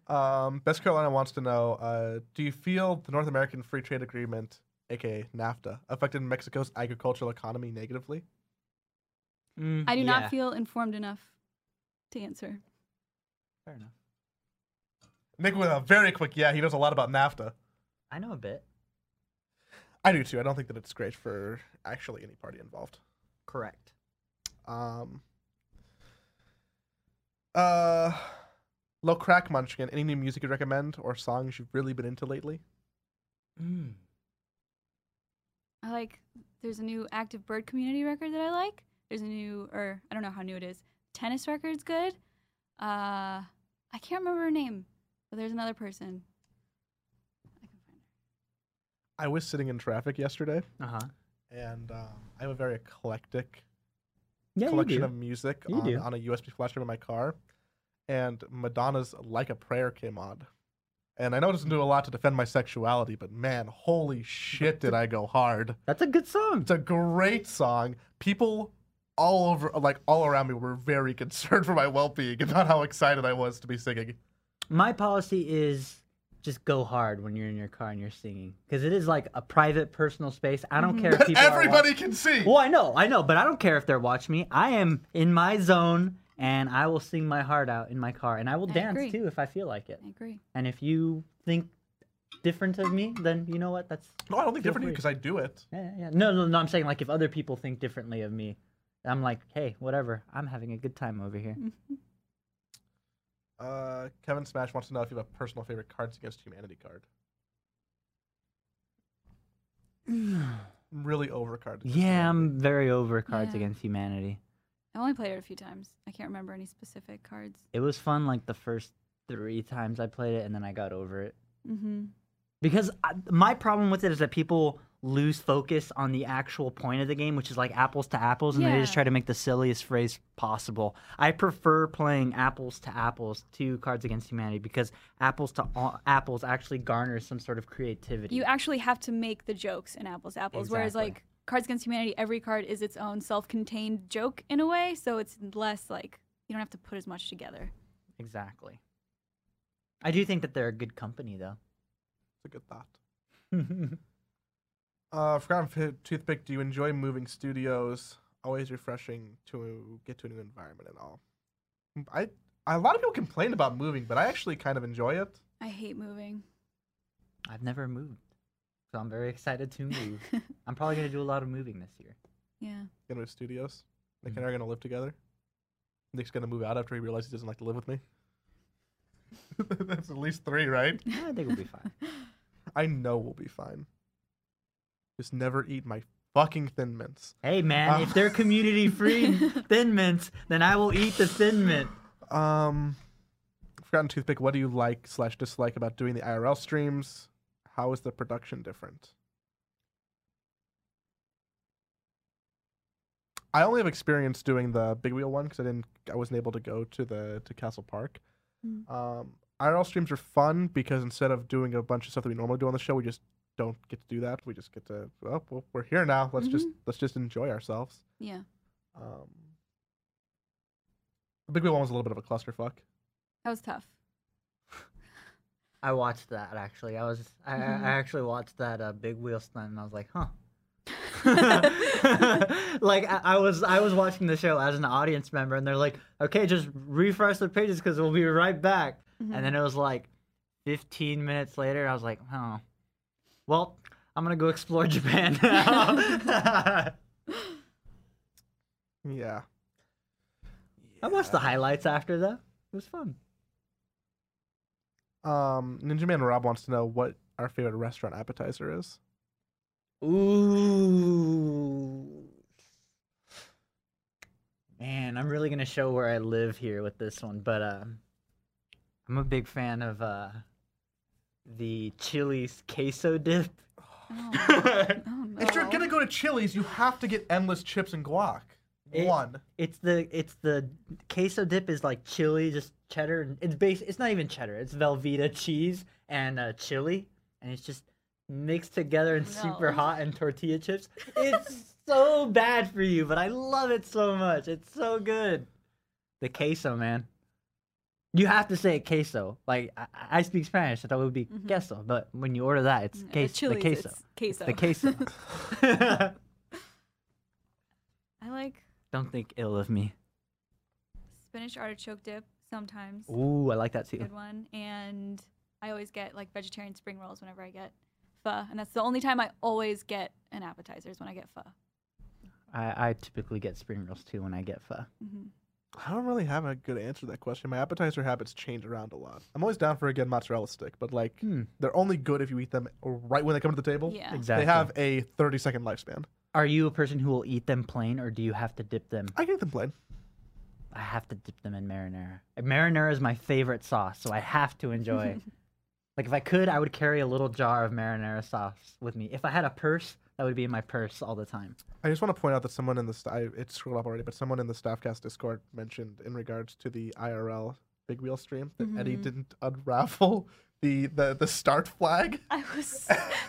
um, Best Carolina wants to know: uh, Do you feel the North American Free Trade Agreement, aka NAFTA, affected Mexico's agricultural economy negatively? Mm, I do yeah, not feel informed enough to answer. Fair enough. Nick with a very quick yeah. He knows a lot about NAFTA. I know a bit. I do too. I don't think that it's great for actually any party involved. Correct. Um. Uh, low crack munchkin. Any new music you'd recommend or songs you've really been into lately? Mm. I like. There's a new active bird community record that I like. There's a new, or I don't know how new it is. Tennis record's good. Uh, I can't remember her name, but there's another person. I can find her. I was sitting in traffic yesterday, Uh huh. and um, I have a very eclectic Yeah, collection do. of music You on, do. on a USB flash drive in my car, and Madonna's "Like a Prayer" came on. And I know it doesn't do a lot to defend my sexuality, but man, holy shit, did I go hard! That's a good song. It's a great song. People all over, like all around me, were very *laughs* concerned for my well-being about how excited I was to be singing. My policy is just go hard when you're in your car and you're singing because it is like a private, personal space. I don't care if people. are Everybody can see. Well, I know, I know, but I don't care if they're watching me. I am in my zone and I will sing my heart out in my car and I will I dance agree. too if I feel like it. I agree. And if you think different of me, then you know what? That's No, I don't think Feel differently free. because I do it. yeah, yeah, yeah. No, no, no. I'm saying like if other people think differently of me, I'm like, hey, whatever. I'm having a good time over here. Uh, Kevin Smash wants to know if you have a personal favorite Cards Against Humanity card. I'm really over Cards. Against yeah, Humanity. I'm very over Cards Yeah. Against Humanity. I've only played it a few times. I can't remember any specific cards. It was fun like the first three times I played it, and then I got over it. Mm-hmm. Because I, my problem with it is that people lose focus on the actual point of the game, which is like apples to apples, and they just try to make the silliest phrase possible. I prefer playing apples to apples to Cards Against Humanity because apples to a- apples actually garners some sort of creativity. You actually have to make the jokes in apples to apples, whereas like Cards Against Humanity, every card is its own self-contained joke in a way, so it's less like you don't have to put as much together. exactly. I do think that they're a good company, though. It's a good thought. *laughs* Uh, Forgotten Fi- Toothpick, do you enjoy moving studios? Always refreshing to get to a new environment and all. I, a lot of people complain about moving, but I actually kind of enjoy it. I hate moving. I've never moved, so I'm very excited to move. *laughs* I'm probably gonna do a lot of moving this year. yeah. Gonna move studios. Nick Mhm. and I are gonna live together. Nick's gonna move out after he realizes he doesn't like to live with me. *laughs* That's at least three, right? Yeah, I think we'll be fine. *laughs* I know we'll be fine. Just never eat my fucking Thin Mints. Hey man, Uh, if they're community free *laughs* thin mints, then I will eat the thin mint. Um, Forgotten Toothpick, what do you like slash dislike about doing the IRL streams? How is the production different? I only have experience doing the big wheel one because I didn't, I wasn't able to go to the to Castle Park. Mm. Um, IRL streams are fun because instead of doing a bunch of stuff that we normally do on the show, we just don't get to do that. We just get to, well, well we're here now. Let's just let's just enjoy ourselves. Yeah. Um, the big wheel one was a little bit of a clusterfuck. That was tough. *laughs* I watched that actually. I was I, I- Mhm. I actually watched that uh, big wheel stunt and I was like, huh. *laughs* *laughs* like I, I was I was watching the show as an audience member and they're like, okay, just refresh the pages because we'll be right back. Mhm. And then it was like 15 minutes later. I was like, oh, well, I'm gonna go explore *laughs* Japan now. *laughs* Yeah. I watched the highlights after that. It was fun. Um, Ninja Man Rob wants to know what our favorite restaurant appetizer is. Ooh. Man, I'm really gonna show where I live here with this one, but uh, I'm a big fan of uh, the Chili's queso dip. Oh, oh no. *laughs* If you're gonna go to Chili's, you have to get endless chips and guac. It- One. It's the it's the queso dip is like chili, just cheddar. and It's base. It's not even cheddar. It's Velveeta cheese and uh, chili, and it's just mixed together and super No. hot and tortilla chips. It's *laughs* so bad for you, but I love it so much. It's so good. The queso, man. You have to say it queso. Like I, I speak Spanish, so that would be Mhm. queso. But when you order that, it's queso. Chili's, the queso. it's queso. The queso. *laughs* *laughs* I like Don't think ill of me. spinach artichoke dip sometimes. Ooh, I like that too. Good one. And I always get like vegetarian spring rolls whenever I get pho, and that's the only time I always get an appetizer is when I get pho. I, I typically get spring rolls too when I get pho. hmm I don't really have a good answer to that question. My appetizer habits change around a lot. I'm always down for a good mozzarella stick, but like Hmm. they're only good if you eat them right when they come to the table. Yeah. Exactly. They have a 30 second lifespan. Are you a person who will eat them plain, or do you have to dip them? I can eat them plain. I have to dip them in marinara. Marinara is my favorite sauce, so I have to enjoy. *laughs* like if I could, I would carry a little jar of marinara sauce with me. If I had a purse, that would be in my purse all the time. I just want to point out that someone in the st- I, it scrolled up already, but someone in the Staffcast Discord mentioned in regards to the IRL Big Wheel stream that Eddie Mhm. didn't unravel the, the the start flag. *laughs* I was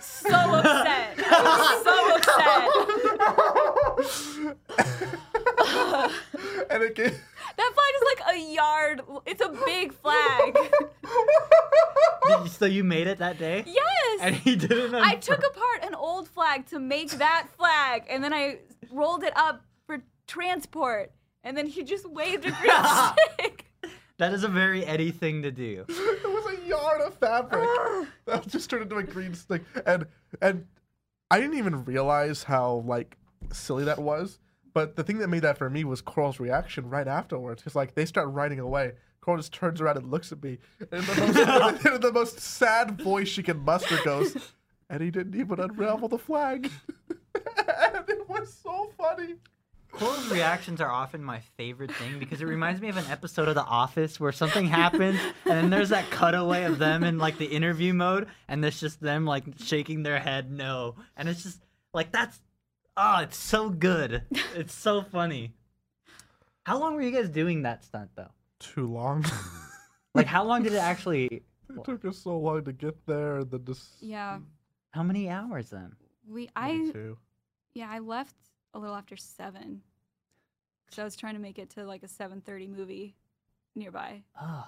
so upset. I was so *laughs* upset. *laughs* *laughs* and it gave, *laughs* That flag is like a yard. It's a big flag. You- so you made it that day? Yes. And he didn't. I took apart an old flag to make that flag, and then I rolled it up for transport, and then he just waved a green *laughs* stick. That is a very Eddie thing to do. it was a yard of fabric that just turned into a green stick, and and I didn't even realize how like silly that was. But the thing that made that for me was Coral's reaction right afterwards. It's like they start riding away. Coral just turns around and looks at me, and in the most, *laughs* in the most sad voice she can muster goes, "And he didn't even unravel the flag." *laughs* and it was so funny. Coral's reactions are often my favorite thing because it reminds me of an episode of The Office where something happens and then there's that cutaway of them in like the interview mode and it's just them like shaking their head no. And it's just like that's oh, it's so good. *laughs* It's so funny. How long were you guys doing that stunt though? Too long. *laughs* Like how long did it actually *laughs* it took us so long to get there. The dis- Yeah, how many hours then? we. I too. yeah, I left a little after seven. So I was trying to make it to like a seven thirty movie nearby. Oh,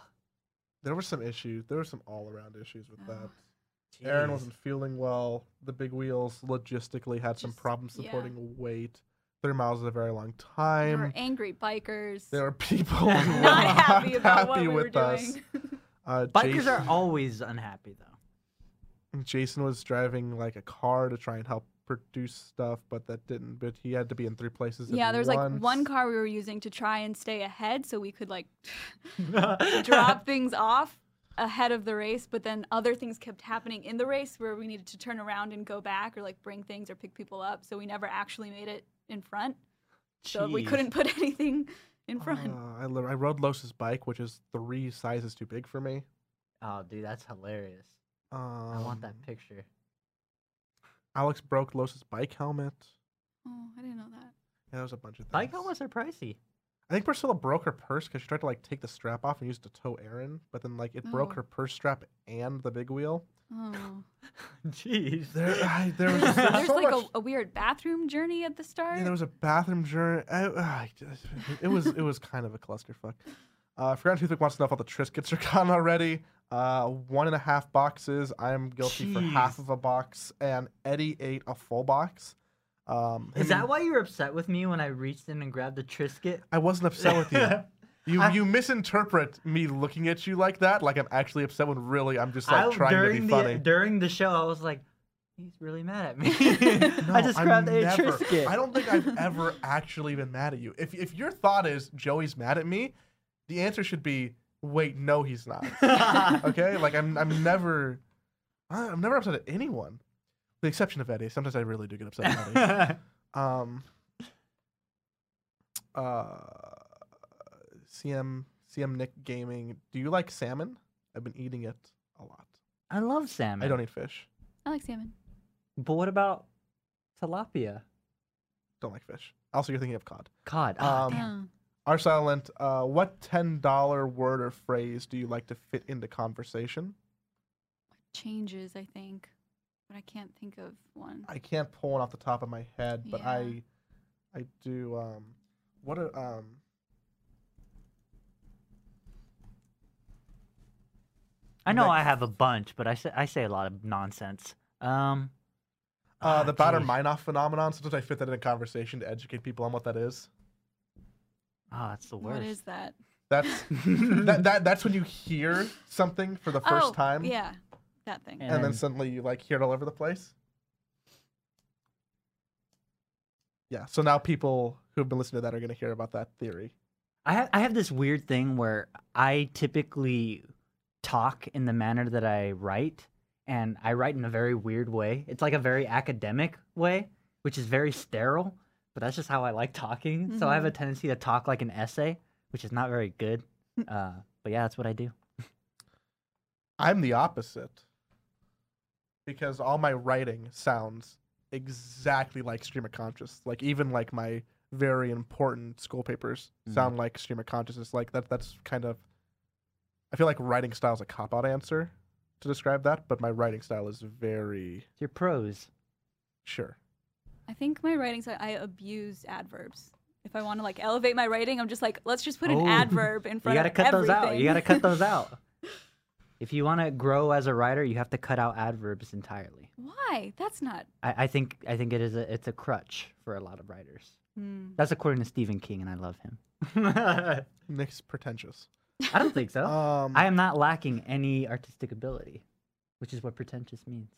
There were some issues. There were some all-around issues with Oh. that. Aaron wasn't feeling well. The big wheels logistically had some Just- problems yeah. supporting weight. Three miles is a very long time. There were time. angry bikers. There are people *laughs* who were not happy about what happy we were with us. doing. *laughs* Uh, Bikers Jason, are always unhappy though. Jason was driving like a car to try and help produce stuff, but that didn't. But he had to be in three places. at yeah, there was like one car we were using to try and stay ahead so we could like *laughs* drop things off ahead of the race, but then other things kept happening in the race where we needed to turn around and go back or like bring things or pick people up. So we never actually made it in front. So we couldn't put *laughs* anything in front. Uh, I, li- I rode Los's bike, which is three sizes too big for me. Oh, dude, that's hilarious. Um, I want that picture. Alex broke Los's bike helmet. oh, I didn't know that. Yeah, there was a bunch of things. Bike helmets are pricey. I think Priscilla broke her purse because she tried to like take the strap off and use it to tow Aaron, but then like it broke Oh. her purse strap and the big wheel. Oh. *laughs* Jeez. There, I, there was, *laughs* there There's so like much. a, a weird bathroom journey at the start. yeah, there was a bathroom journey. I, I it was it was kind of a clusterfuck. Uh, Forgotten Toothpick wants to know if all the Triscuits are gone already. Uh, one and a half boxes. I am guilty for half of a box, and Eddie ate a full box. Um, Is that and- why you were upset with me when I reached in and grabbed the Triscuit? I wasn't upset with you. *laughs* You I- you misinterpret me looking at you like that, like I'm actually upset when really I'm just like I- trying to be the funny. during the show, I was like, he's really mad at me. *laughs* No, *laughs* I just I'm grabbed a never- Triscuit. I don't think I've ever actually been mad at you. If if your thought is Joey's mad at me, the answer should be wait, no, he's not. okay, like I'm I'm never I'm never upset at anyone, the exception of Eddie. Sometimes I really do get upset at Eddie. *laughs* Um. Uh. CM CM Nick Gaming. Do you like salmon? I've been eating it a lot. I love salmon. I don't eat fish. I like salmon. But what about tilapia? Don't like fish. Also, you're thinking of cod. Cod. Ah, Um, damn. Oh. Our silent. Uh, what ten dollar word or phrase do you like to fit into conversation? Changes, I think, but I can't think of one. I can't pull one off the top of my head, but Yeah. I, I do. Um, what a um. I know like- I have a bunch, but I say I say a lot of nonsense. Um. Uh, ah, the Baader geez. Meinhof phenomenon. Sometimes I fit that in a conversation to educate people on what that is. Oh, that's the worst. What is that? That's *laughs* that, that that's when you hear something for the first oh, time. Yeah. That thing. And and, then then- suddenly you like hear it all over the place. Yeah, so now people who've been listening to that are going to hear about that theory. I have I have this weird thing where I typically talk in the manner that I write, and I write in a very weird way. It's like a very academic way, which is very sterile. But that's just how I like talking. So I have a tendency to talk like an essay, which is not very good. *laughs* uh, but yeah, that's what I do. I'm the opposite because all my writing sounds exactly like stream of consciousness. Like even like my very important school papers Mhm. sound like stream of consciousness. Like that. That's kind of. I feel like writing style is a cop out answer to describe that, but my writing style is very your prose. sure. I think my writing style, I abuse adverbs. If I want to like elevate my writing, I'm just like, let's just put an Oh. adverb in front of everything. You gotta of cut those out. You gotta cut those out. *laughs* If you want to grow as a writer, you have to cut out adverbs entirely. Why? That's not. I, I think I think it is a it's a crutch for a lot of writers. Hmm. That's according to Stephen King, and I love him. I *laughs* Nick's pretentious. I don't think so. Um, I am not lacking any artistic ability, which is what pretentious means.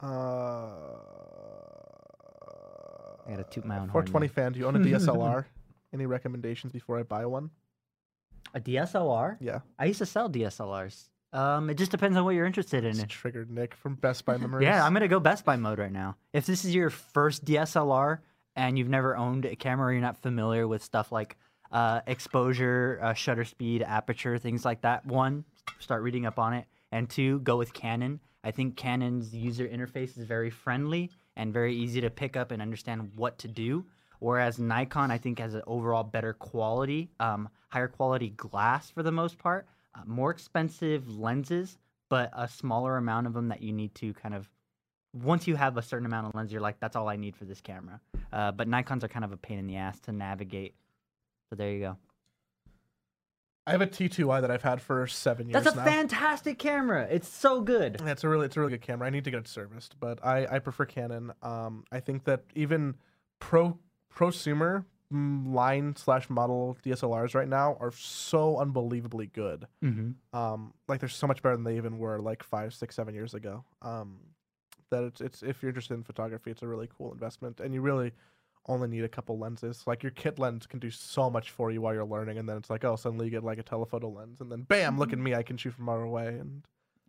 Uh, I gotta toot my own horn 420 now. fan, do you own a DSLR? *laughs* Any recommendations before I buy one? A DSLR? Yeah, I used to sell DSLRs. Um, it just depends on what you're interested in. it's triggered Nick from Best Buy *laughs* Memories. Yeah, I'm gonna go Best Buy mode right now. If this is your first DSLR and you've never owned a camera, or you're not familiar with stuff like uh, exposure, uh, shutter speed, aperture, things like that. One, start reading up on it, and two, go with Canon. I think Canon's user interface is very friendly and very easy to pick up and understand what to do. Whereas Nikon, I think, has an overall better quality, um, higher quality glass for the most part, uh, more expensive lenses, but a smaller amount of them that you need to kind of. Once you have a certain amount of lens, you're like, that's all I need for this camera. Uh, but Nikon's are kind of a pain in the ass to navigate. So there you go. I have a T2i that I've had for seven years That's a now. fantastic camera. It's so good. Yeah, it's a really it's a really good camera. I need to get it serviced, but I, I prefer Canon. Um, I think that even pro prosumer mm, line slash model DSLRs right now are so unbelievably good. Mm-hmm. Um, like they're so much better than they even were like five, six, seven years ago. Um, that it's it's if you're interested in photography, it's a really cool investment, and you really only need a couple lenses. Like your kit lens can do so much for you while you're learning, and then it's like, oh, suddenly you get like a telephoto lens, and then bam, look at me, I can shoot from far away, and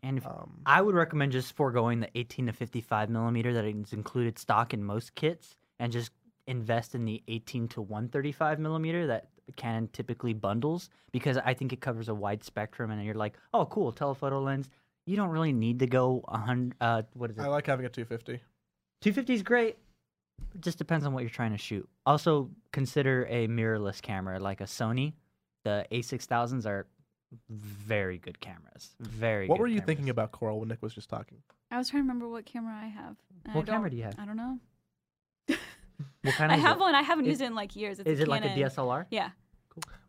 And um, I would recommend just foregoing the 18 to 55 millimeter that is included stock in most kits, and just invest in the 18 to 135 millimeter that Canon typically bundles because I think it covers a wide spectrum. And you're like, oh, cool, telephoto lens. You don't really need to go 100. Uh, what is it? I like having a 250. 250 is great. It just depends on what you're trying to shoot. Also, consider a mirrorless camera like a Sony. The A6000s are very good cameras. Very. Good. What were you cameras. thinking about, Coral, when Nick was just talking? I was trying to remember what camera I have. and I What camera do you have? I don't know. What kind I have it? one. I haven't Is- used it in like years. It's Is a it like a DSLR? Yeah.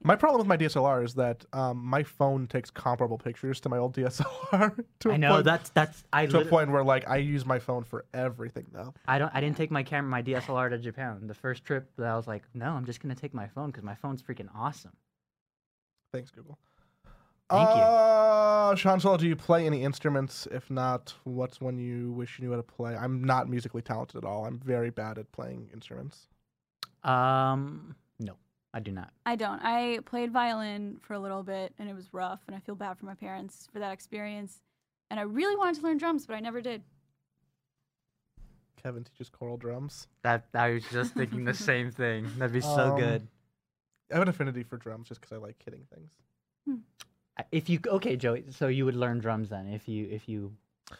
My problem with my DSLR is that um, my phone takes comparable pictures to my old DSLR. *laughs* to a I know point, that's that's I to a point where like I use my phone for everything now. I don't I didn't take my camera my DSLR to Japan. The first trip that I was like, no, I'm just gonna take my phone because my phone's freaking awesome. Thanks, Google. Thank you. uh, Sean Solo, do you play any instruments? If not, what's one you wish you knew how to play? I'm not musically talented at all. I'm very bad at playing instruments. Um, no, I do not. I don't. I played violin for a little bit and it was rough and I feel bad for my parents for that experience. And I really wanted to learn drums, but I never did. Kevin teaches Coral drums. That I was just thinking the same thing. That'd be so Um, good. I have an affinity for drums just because I like hitting things. If you okay, Joey, so you would learn drums then if you if you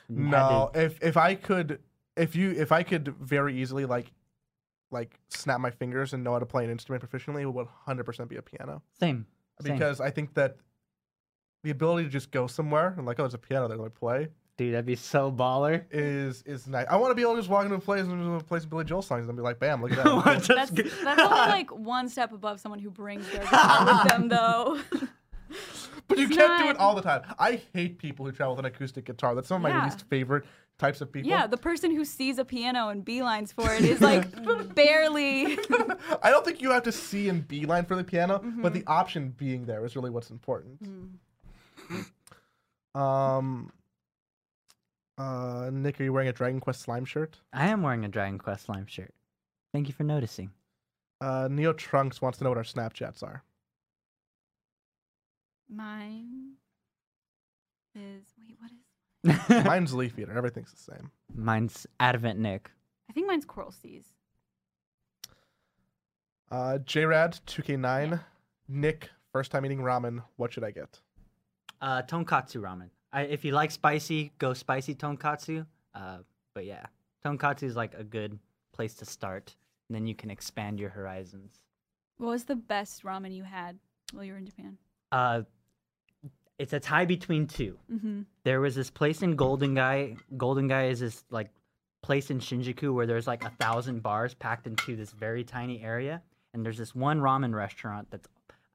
No, to- if if I could, if you if I could very easily like like snap my fingers and know how to play an instrument proficiently, it would 100% be a piano. same. Same. Because I think that the ability to just go somewhere and like, oh, there's a piano there, let me play, Dude, that'd be so baller. is is nice. I want to be able to just walk into a place and play some Billy Joel songs and be like, bam, look at that. *laughs* That's, that's *laughs* only like one step above someone who brings their guitar with them, *laughs* though. But you can't do it all the time. I hate people who travel with an acoustic guitar. That's some of my Yeah. least favorite types of people. yeah, the person who sees a piano and beelines for it is *laughs* like barely. *laughs* I don't think you have to see and beeline for the piano, but Mm-hmm. the option being there is really what's important. *sniffs* Um. Uh, Nick, are you wearing a Dragon Quest slime shirt? I am wearing a Dragon Quest slime shirt. Thank you for noticing. Uh, Neo Trunks wants to know what our Snapchats are. Mine is wait, what is? Mine's Leaf Eater. Everything's the same. Mine's Advent Nick. I think mine's Coral Seas. Uh, JRad 2K9. Nick, first time eating ramen. What should I get? Uh, tonkatsu ramen. I, if you like spicy, go spicy tonkatsu. Uh, but yeah, tonkatsu is like a good place to start. And then you can expand your horizons. What was the best ramen you had while you were in Japan? Uh, it's a tie between two. Mm-hmm. There was this place in Golden Gai. Golden Gai is this like place in Shinjuku where there's like a thousand bars packed into this very tiny area, and there's this one ramen restaurant that's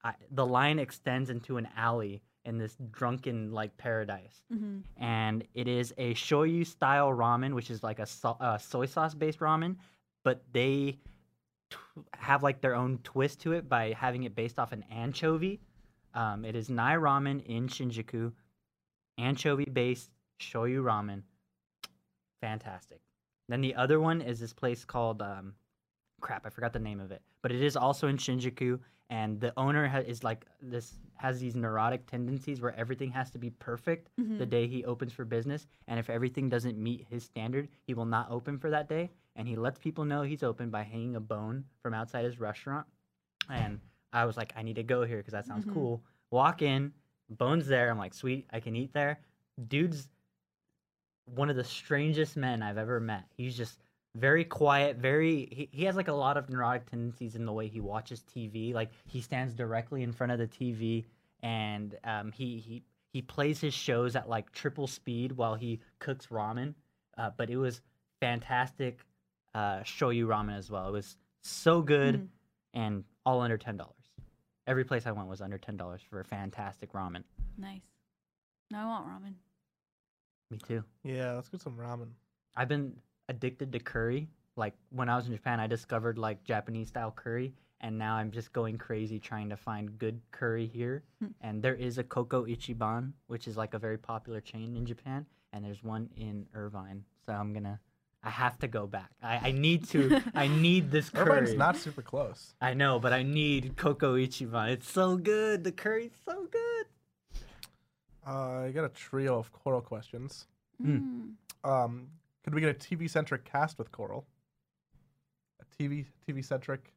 I, the line extends into an alley in this drunken like paradise, Mm-hmm. and it is a shoyu style ramen, which is like a so- uh, soy sauce based ramen, but they t- have like their own twist to it by having it based off an anchovy. Um, it is Nagi Ramen in Shinjuku, anchovy based shoyu ramen. Fantastic. Then the other one is this place called um, crap, I forgot the name of it, but it is also in Shinjuku, and the owner ha- is like this has these neurotic tendencies where everything has to be perfect Mm-hmm. the day he opens for business, and if everything doesn't meet his standard, he will not open for that day, and he lets people know he's open by hanging a bone from outside his restaurant. And I was like, I need to go here because that sounds Mhm. cool. Walk in, bones there. I'm like, sweet, I can eat there. Dude's one of the strangest men I've ever met. He's just very quiet, very he, he has like a lot of neurotic tendencies in the way he watches TV. Like he stands directly in front of the TV and um, he he he plays his shows at like triple speed while he cooks ramen. Uh, but it was fantastic uh, shoyu ramen as well. It was so good Mhm. and all under ten dollars. Every place I went was under ten dollars for a fantastic ramen. Nice. No, I want ramen. Me too. Yeah, let's get some ramen. I've been addicted to curry. Like when I was in Japan, I discovered like Japanese style curry, and now I'm just going crazy trying to find good curry here. *laughs* Hmm. and there is a Koko Ichiban, which is like a very popular chain in Japan, and there's one in Irvine. So I'm gonna, I have to go back. I, I need to. I need this *laughs* curry. Irvine's not super close. I know, but I need Koko Ichiban. It's so good. The curry's so good. Uh, I got a trio of Coral questions. Mm. Um, could we get a TV centric cast with Coral? A TV TV centric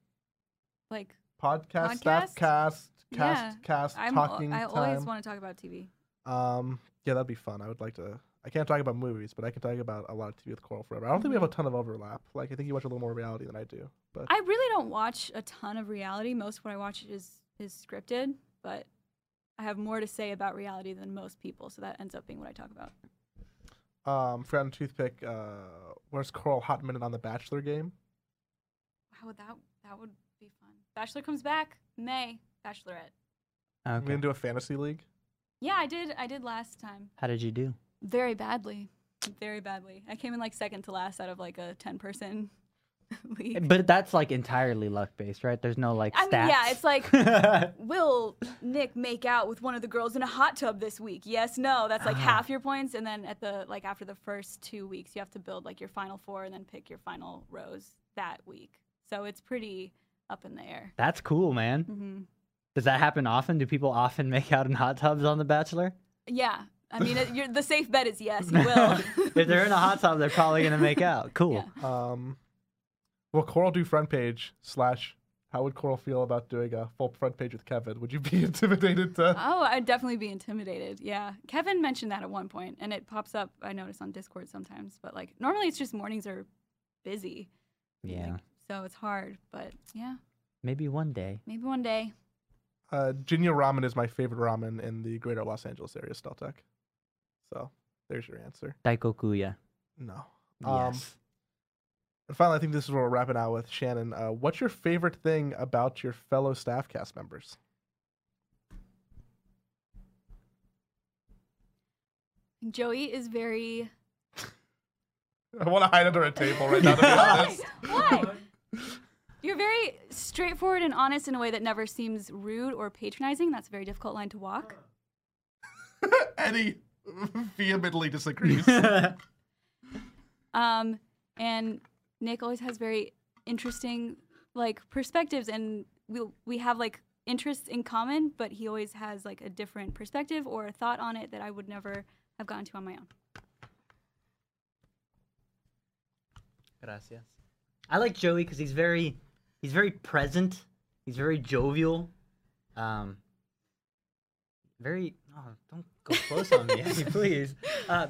Like podcast, staff Podcast? cast cast Yeah, cast I'm. talking I time. always want to talk about TV. Um, yeah, that'd be fun. I would like to. I can't talk about movies, but I can talk about a lot of TV with Coral forever. I don't think we have a ton of overlap. Like, I think you watch a little more reality than I do. But I really don't watch a ton of reality. Most of what I watch is is scripted, but I have more to say about reality than most people, so that ends up being what I talk about. um, Forgotten Toothpick. Uh, where's Coral Hot Minute on the Bachelor game? How would that that would be fun. Bachelor comes back May. Bachelorette. We Okay. gonna do a fantasy league. Yeah, I did. I did last time. How did you do? Very badly. Very badly. I came in like second to last out of like a ten person *laughs* league. But that's like entirely luck based, right? There's no like I stats. mean, yeah, it's like *laughs* will Nick make out with one of the girls in a hot tub this week? Yes, no. That's like Ah. half your points, and then at the like after the first two weeks, you have to build like your final four and then pick your final rows that week. So it's pretty up in the air. that's cool, man. hmm Does that happen often? Do people often *laughs* make out in hot tubs on The Bachelor? Yeah, I mean, it, you're, the safe bet is yes, you will. *laughs* if they're in a hot tub, they're probably gonna make out. *laughs* Cool. Yeah. Um, will Coral do front page slash? How would Coral feel about doing a full front page with Kevin? Would you be *laughs* intimidated to? Oh, I'd definitely be intimidated. Yeah. Kevin mentioned that at one point, and it pops up, I notice, on Discord sometimes. But like, normally it's just mornings are busy. Yeah. Like, so it's hard. But yeah, Maybe one day. maybe one day. Uh, Jinya Ramen is my favorite ramen in the greater Los Angeles area, Steltec. So there's your answer. Daikokuya. No. Um, Yes. And finally, I think this is where we're wrapping out with Shannon. Uh, what's your favorite thing about your fellow staff cast members? Joey is very. *laughs* I want to hide under a table right now. To be *laughs* honest. Why? *laughs* You're very straightforward and honest in a way that never seems rude or patronizing. That's a very difficult line to walk. Eddie, *laughs* vehemently disagrees. *laughs* Um, and Nick always has very interesting like perspectives, and we we have like interests in common, but he always has like a different perspective or a thought on it that I would never have gotten to on my own. Gracias. I like Joey because he's very, he's very present. He's very jovial. Um, very. Oh, don't go close on me, *laughs* Abby, please. Uh,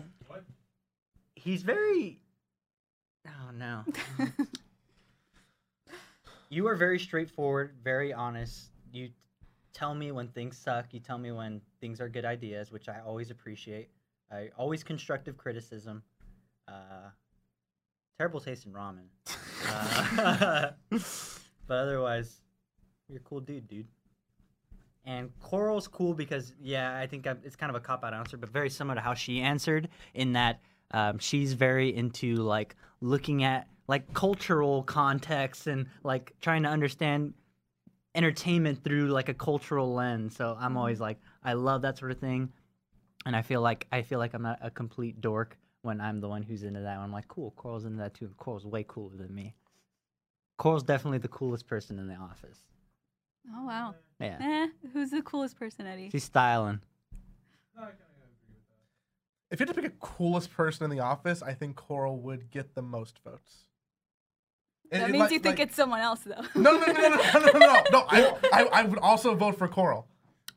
he's very. Oh no. *laughs* you are very straightforward, very honest. You tell me when things suck. You tell me when things are good ideas, which I always appreciate. I always constructive criticism. Uh, terrible taste in ramen. *laughs* Uh, but otherwise, you're a cool dude, dude. And Coral's cool because, yeah, I think it's kind of a cop out answer, but very similar to how she answered in that um, she's very into like looking at like cultural context and like trying to understand entertainment through like a cultural lens. So I'm always like, I love that sort of thing, and I feel like I feel like I'm not a complete dork when I'm the one who's into that. I'm like, cool, Coral's into that too. Coral's way cooler than me. Coral's definitely the coolest person in the office. Oh wow. Yeah, Eh, who's the coolest person, Eddie? she's styling. if you had to pick a coolest person in the office, I think Coral would get the most votes. That it means like- you think like- it's someone else, though. No, no, no, no, no, no, no, no. no I, I, I would also vote for Coral.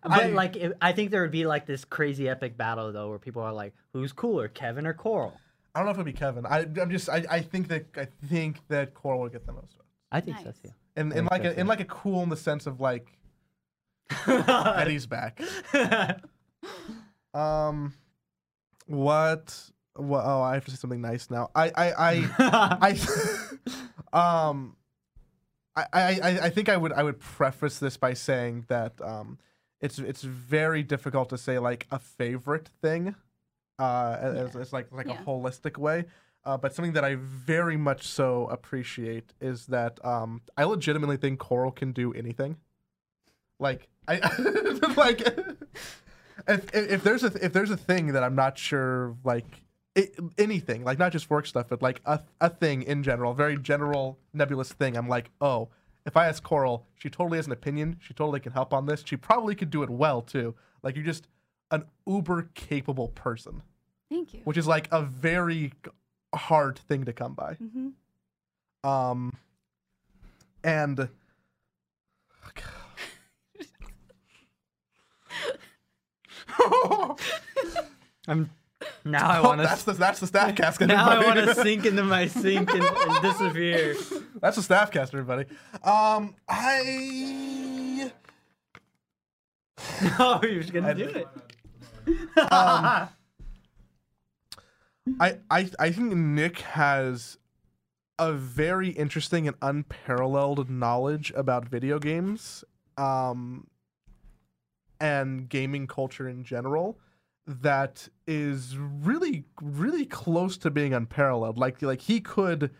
But I- like, it, I think there would be like this crazy epic battle though, where people are like, "Who's cooler, Kevin or Coral?" I don't know if it'd be Kevin. I, I'm just, I, I think that, I think that Coral would get the most votes. I think so Nice. too. In, in like, a, in like a cool in the sense of like *laughs* Eddie's back. *laughs* Um, what? What? Oh, I have to say something nice now. I, I, I, *laughs* I, um, I, I, I I think I would, I would preface this by saying that um, it's, it's very difficult to say like a favorite thing, uh, as, as like like Yeah. a holistic way. Uh, but something that I very much so appreciate is that um, I legitimately think Coral can do anything. Like I *laughs* like if, if there's a if there's a thing that I'm not sure like it, anything like not just work stuff but like a a thing in general, very general nebulous thing. I'm like, oh, if I ask Coral, she totally has an opinion. She totally can help on this. She probably could do it well too. Like you're just an uber capable person, Thank you. which is like a very hard thing to come by. hmm Um, and *laughs* I'm now I *laughs* want that's to the that's the staff cast. *laughs* now I want to sink into my sink and, and disappear. That's the staff cast, everybody. Um, I No, you're just gonna I- do it. Um, I I I think Nick has a very interesting and unparalleled knowledge about video games, um, and gaming culture in general. That is really really close to being unparalleled. Like like he could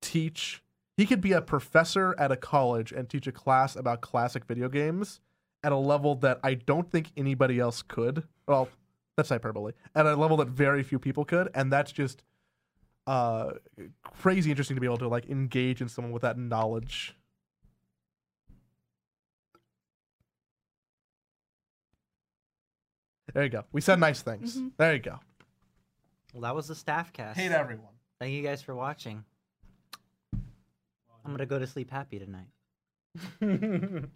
teach. He could be a professor at a college and teach a class about classic video games at a level that I don't think anybody else could. Well, that's hyperbole. At a level that very few people could, and that's just uh crazy interesting to be able to like engage in someone with that knowledge. There you go. We said nice things. Mhm. There you go. Well, that was the staff cast. Hate everyone. Thank you guys for watching. I'm gonna go to sleep happy tonight. *laughs*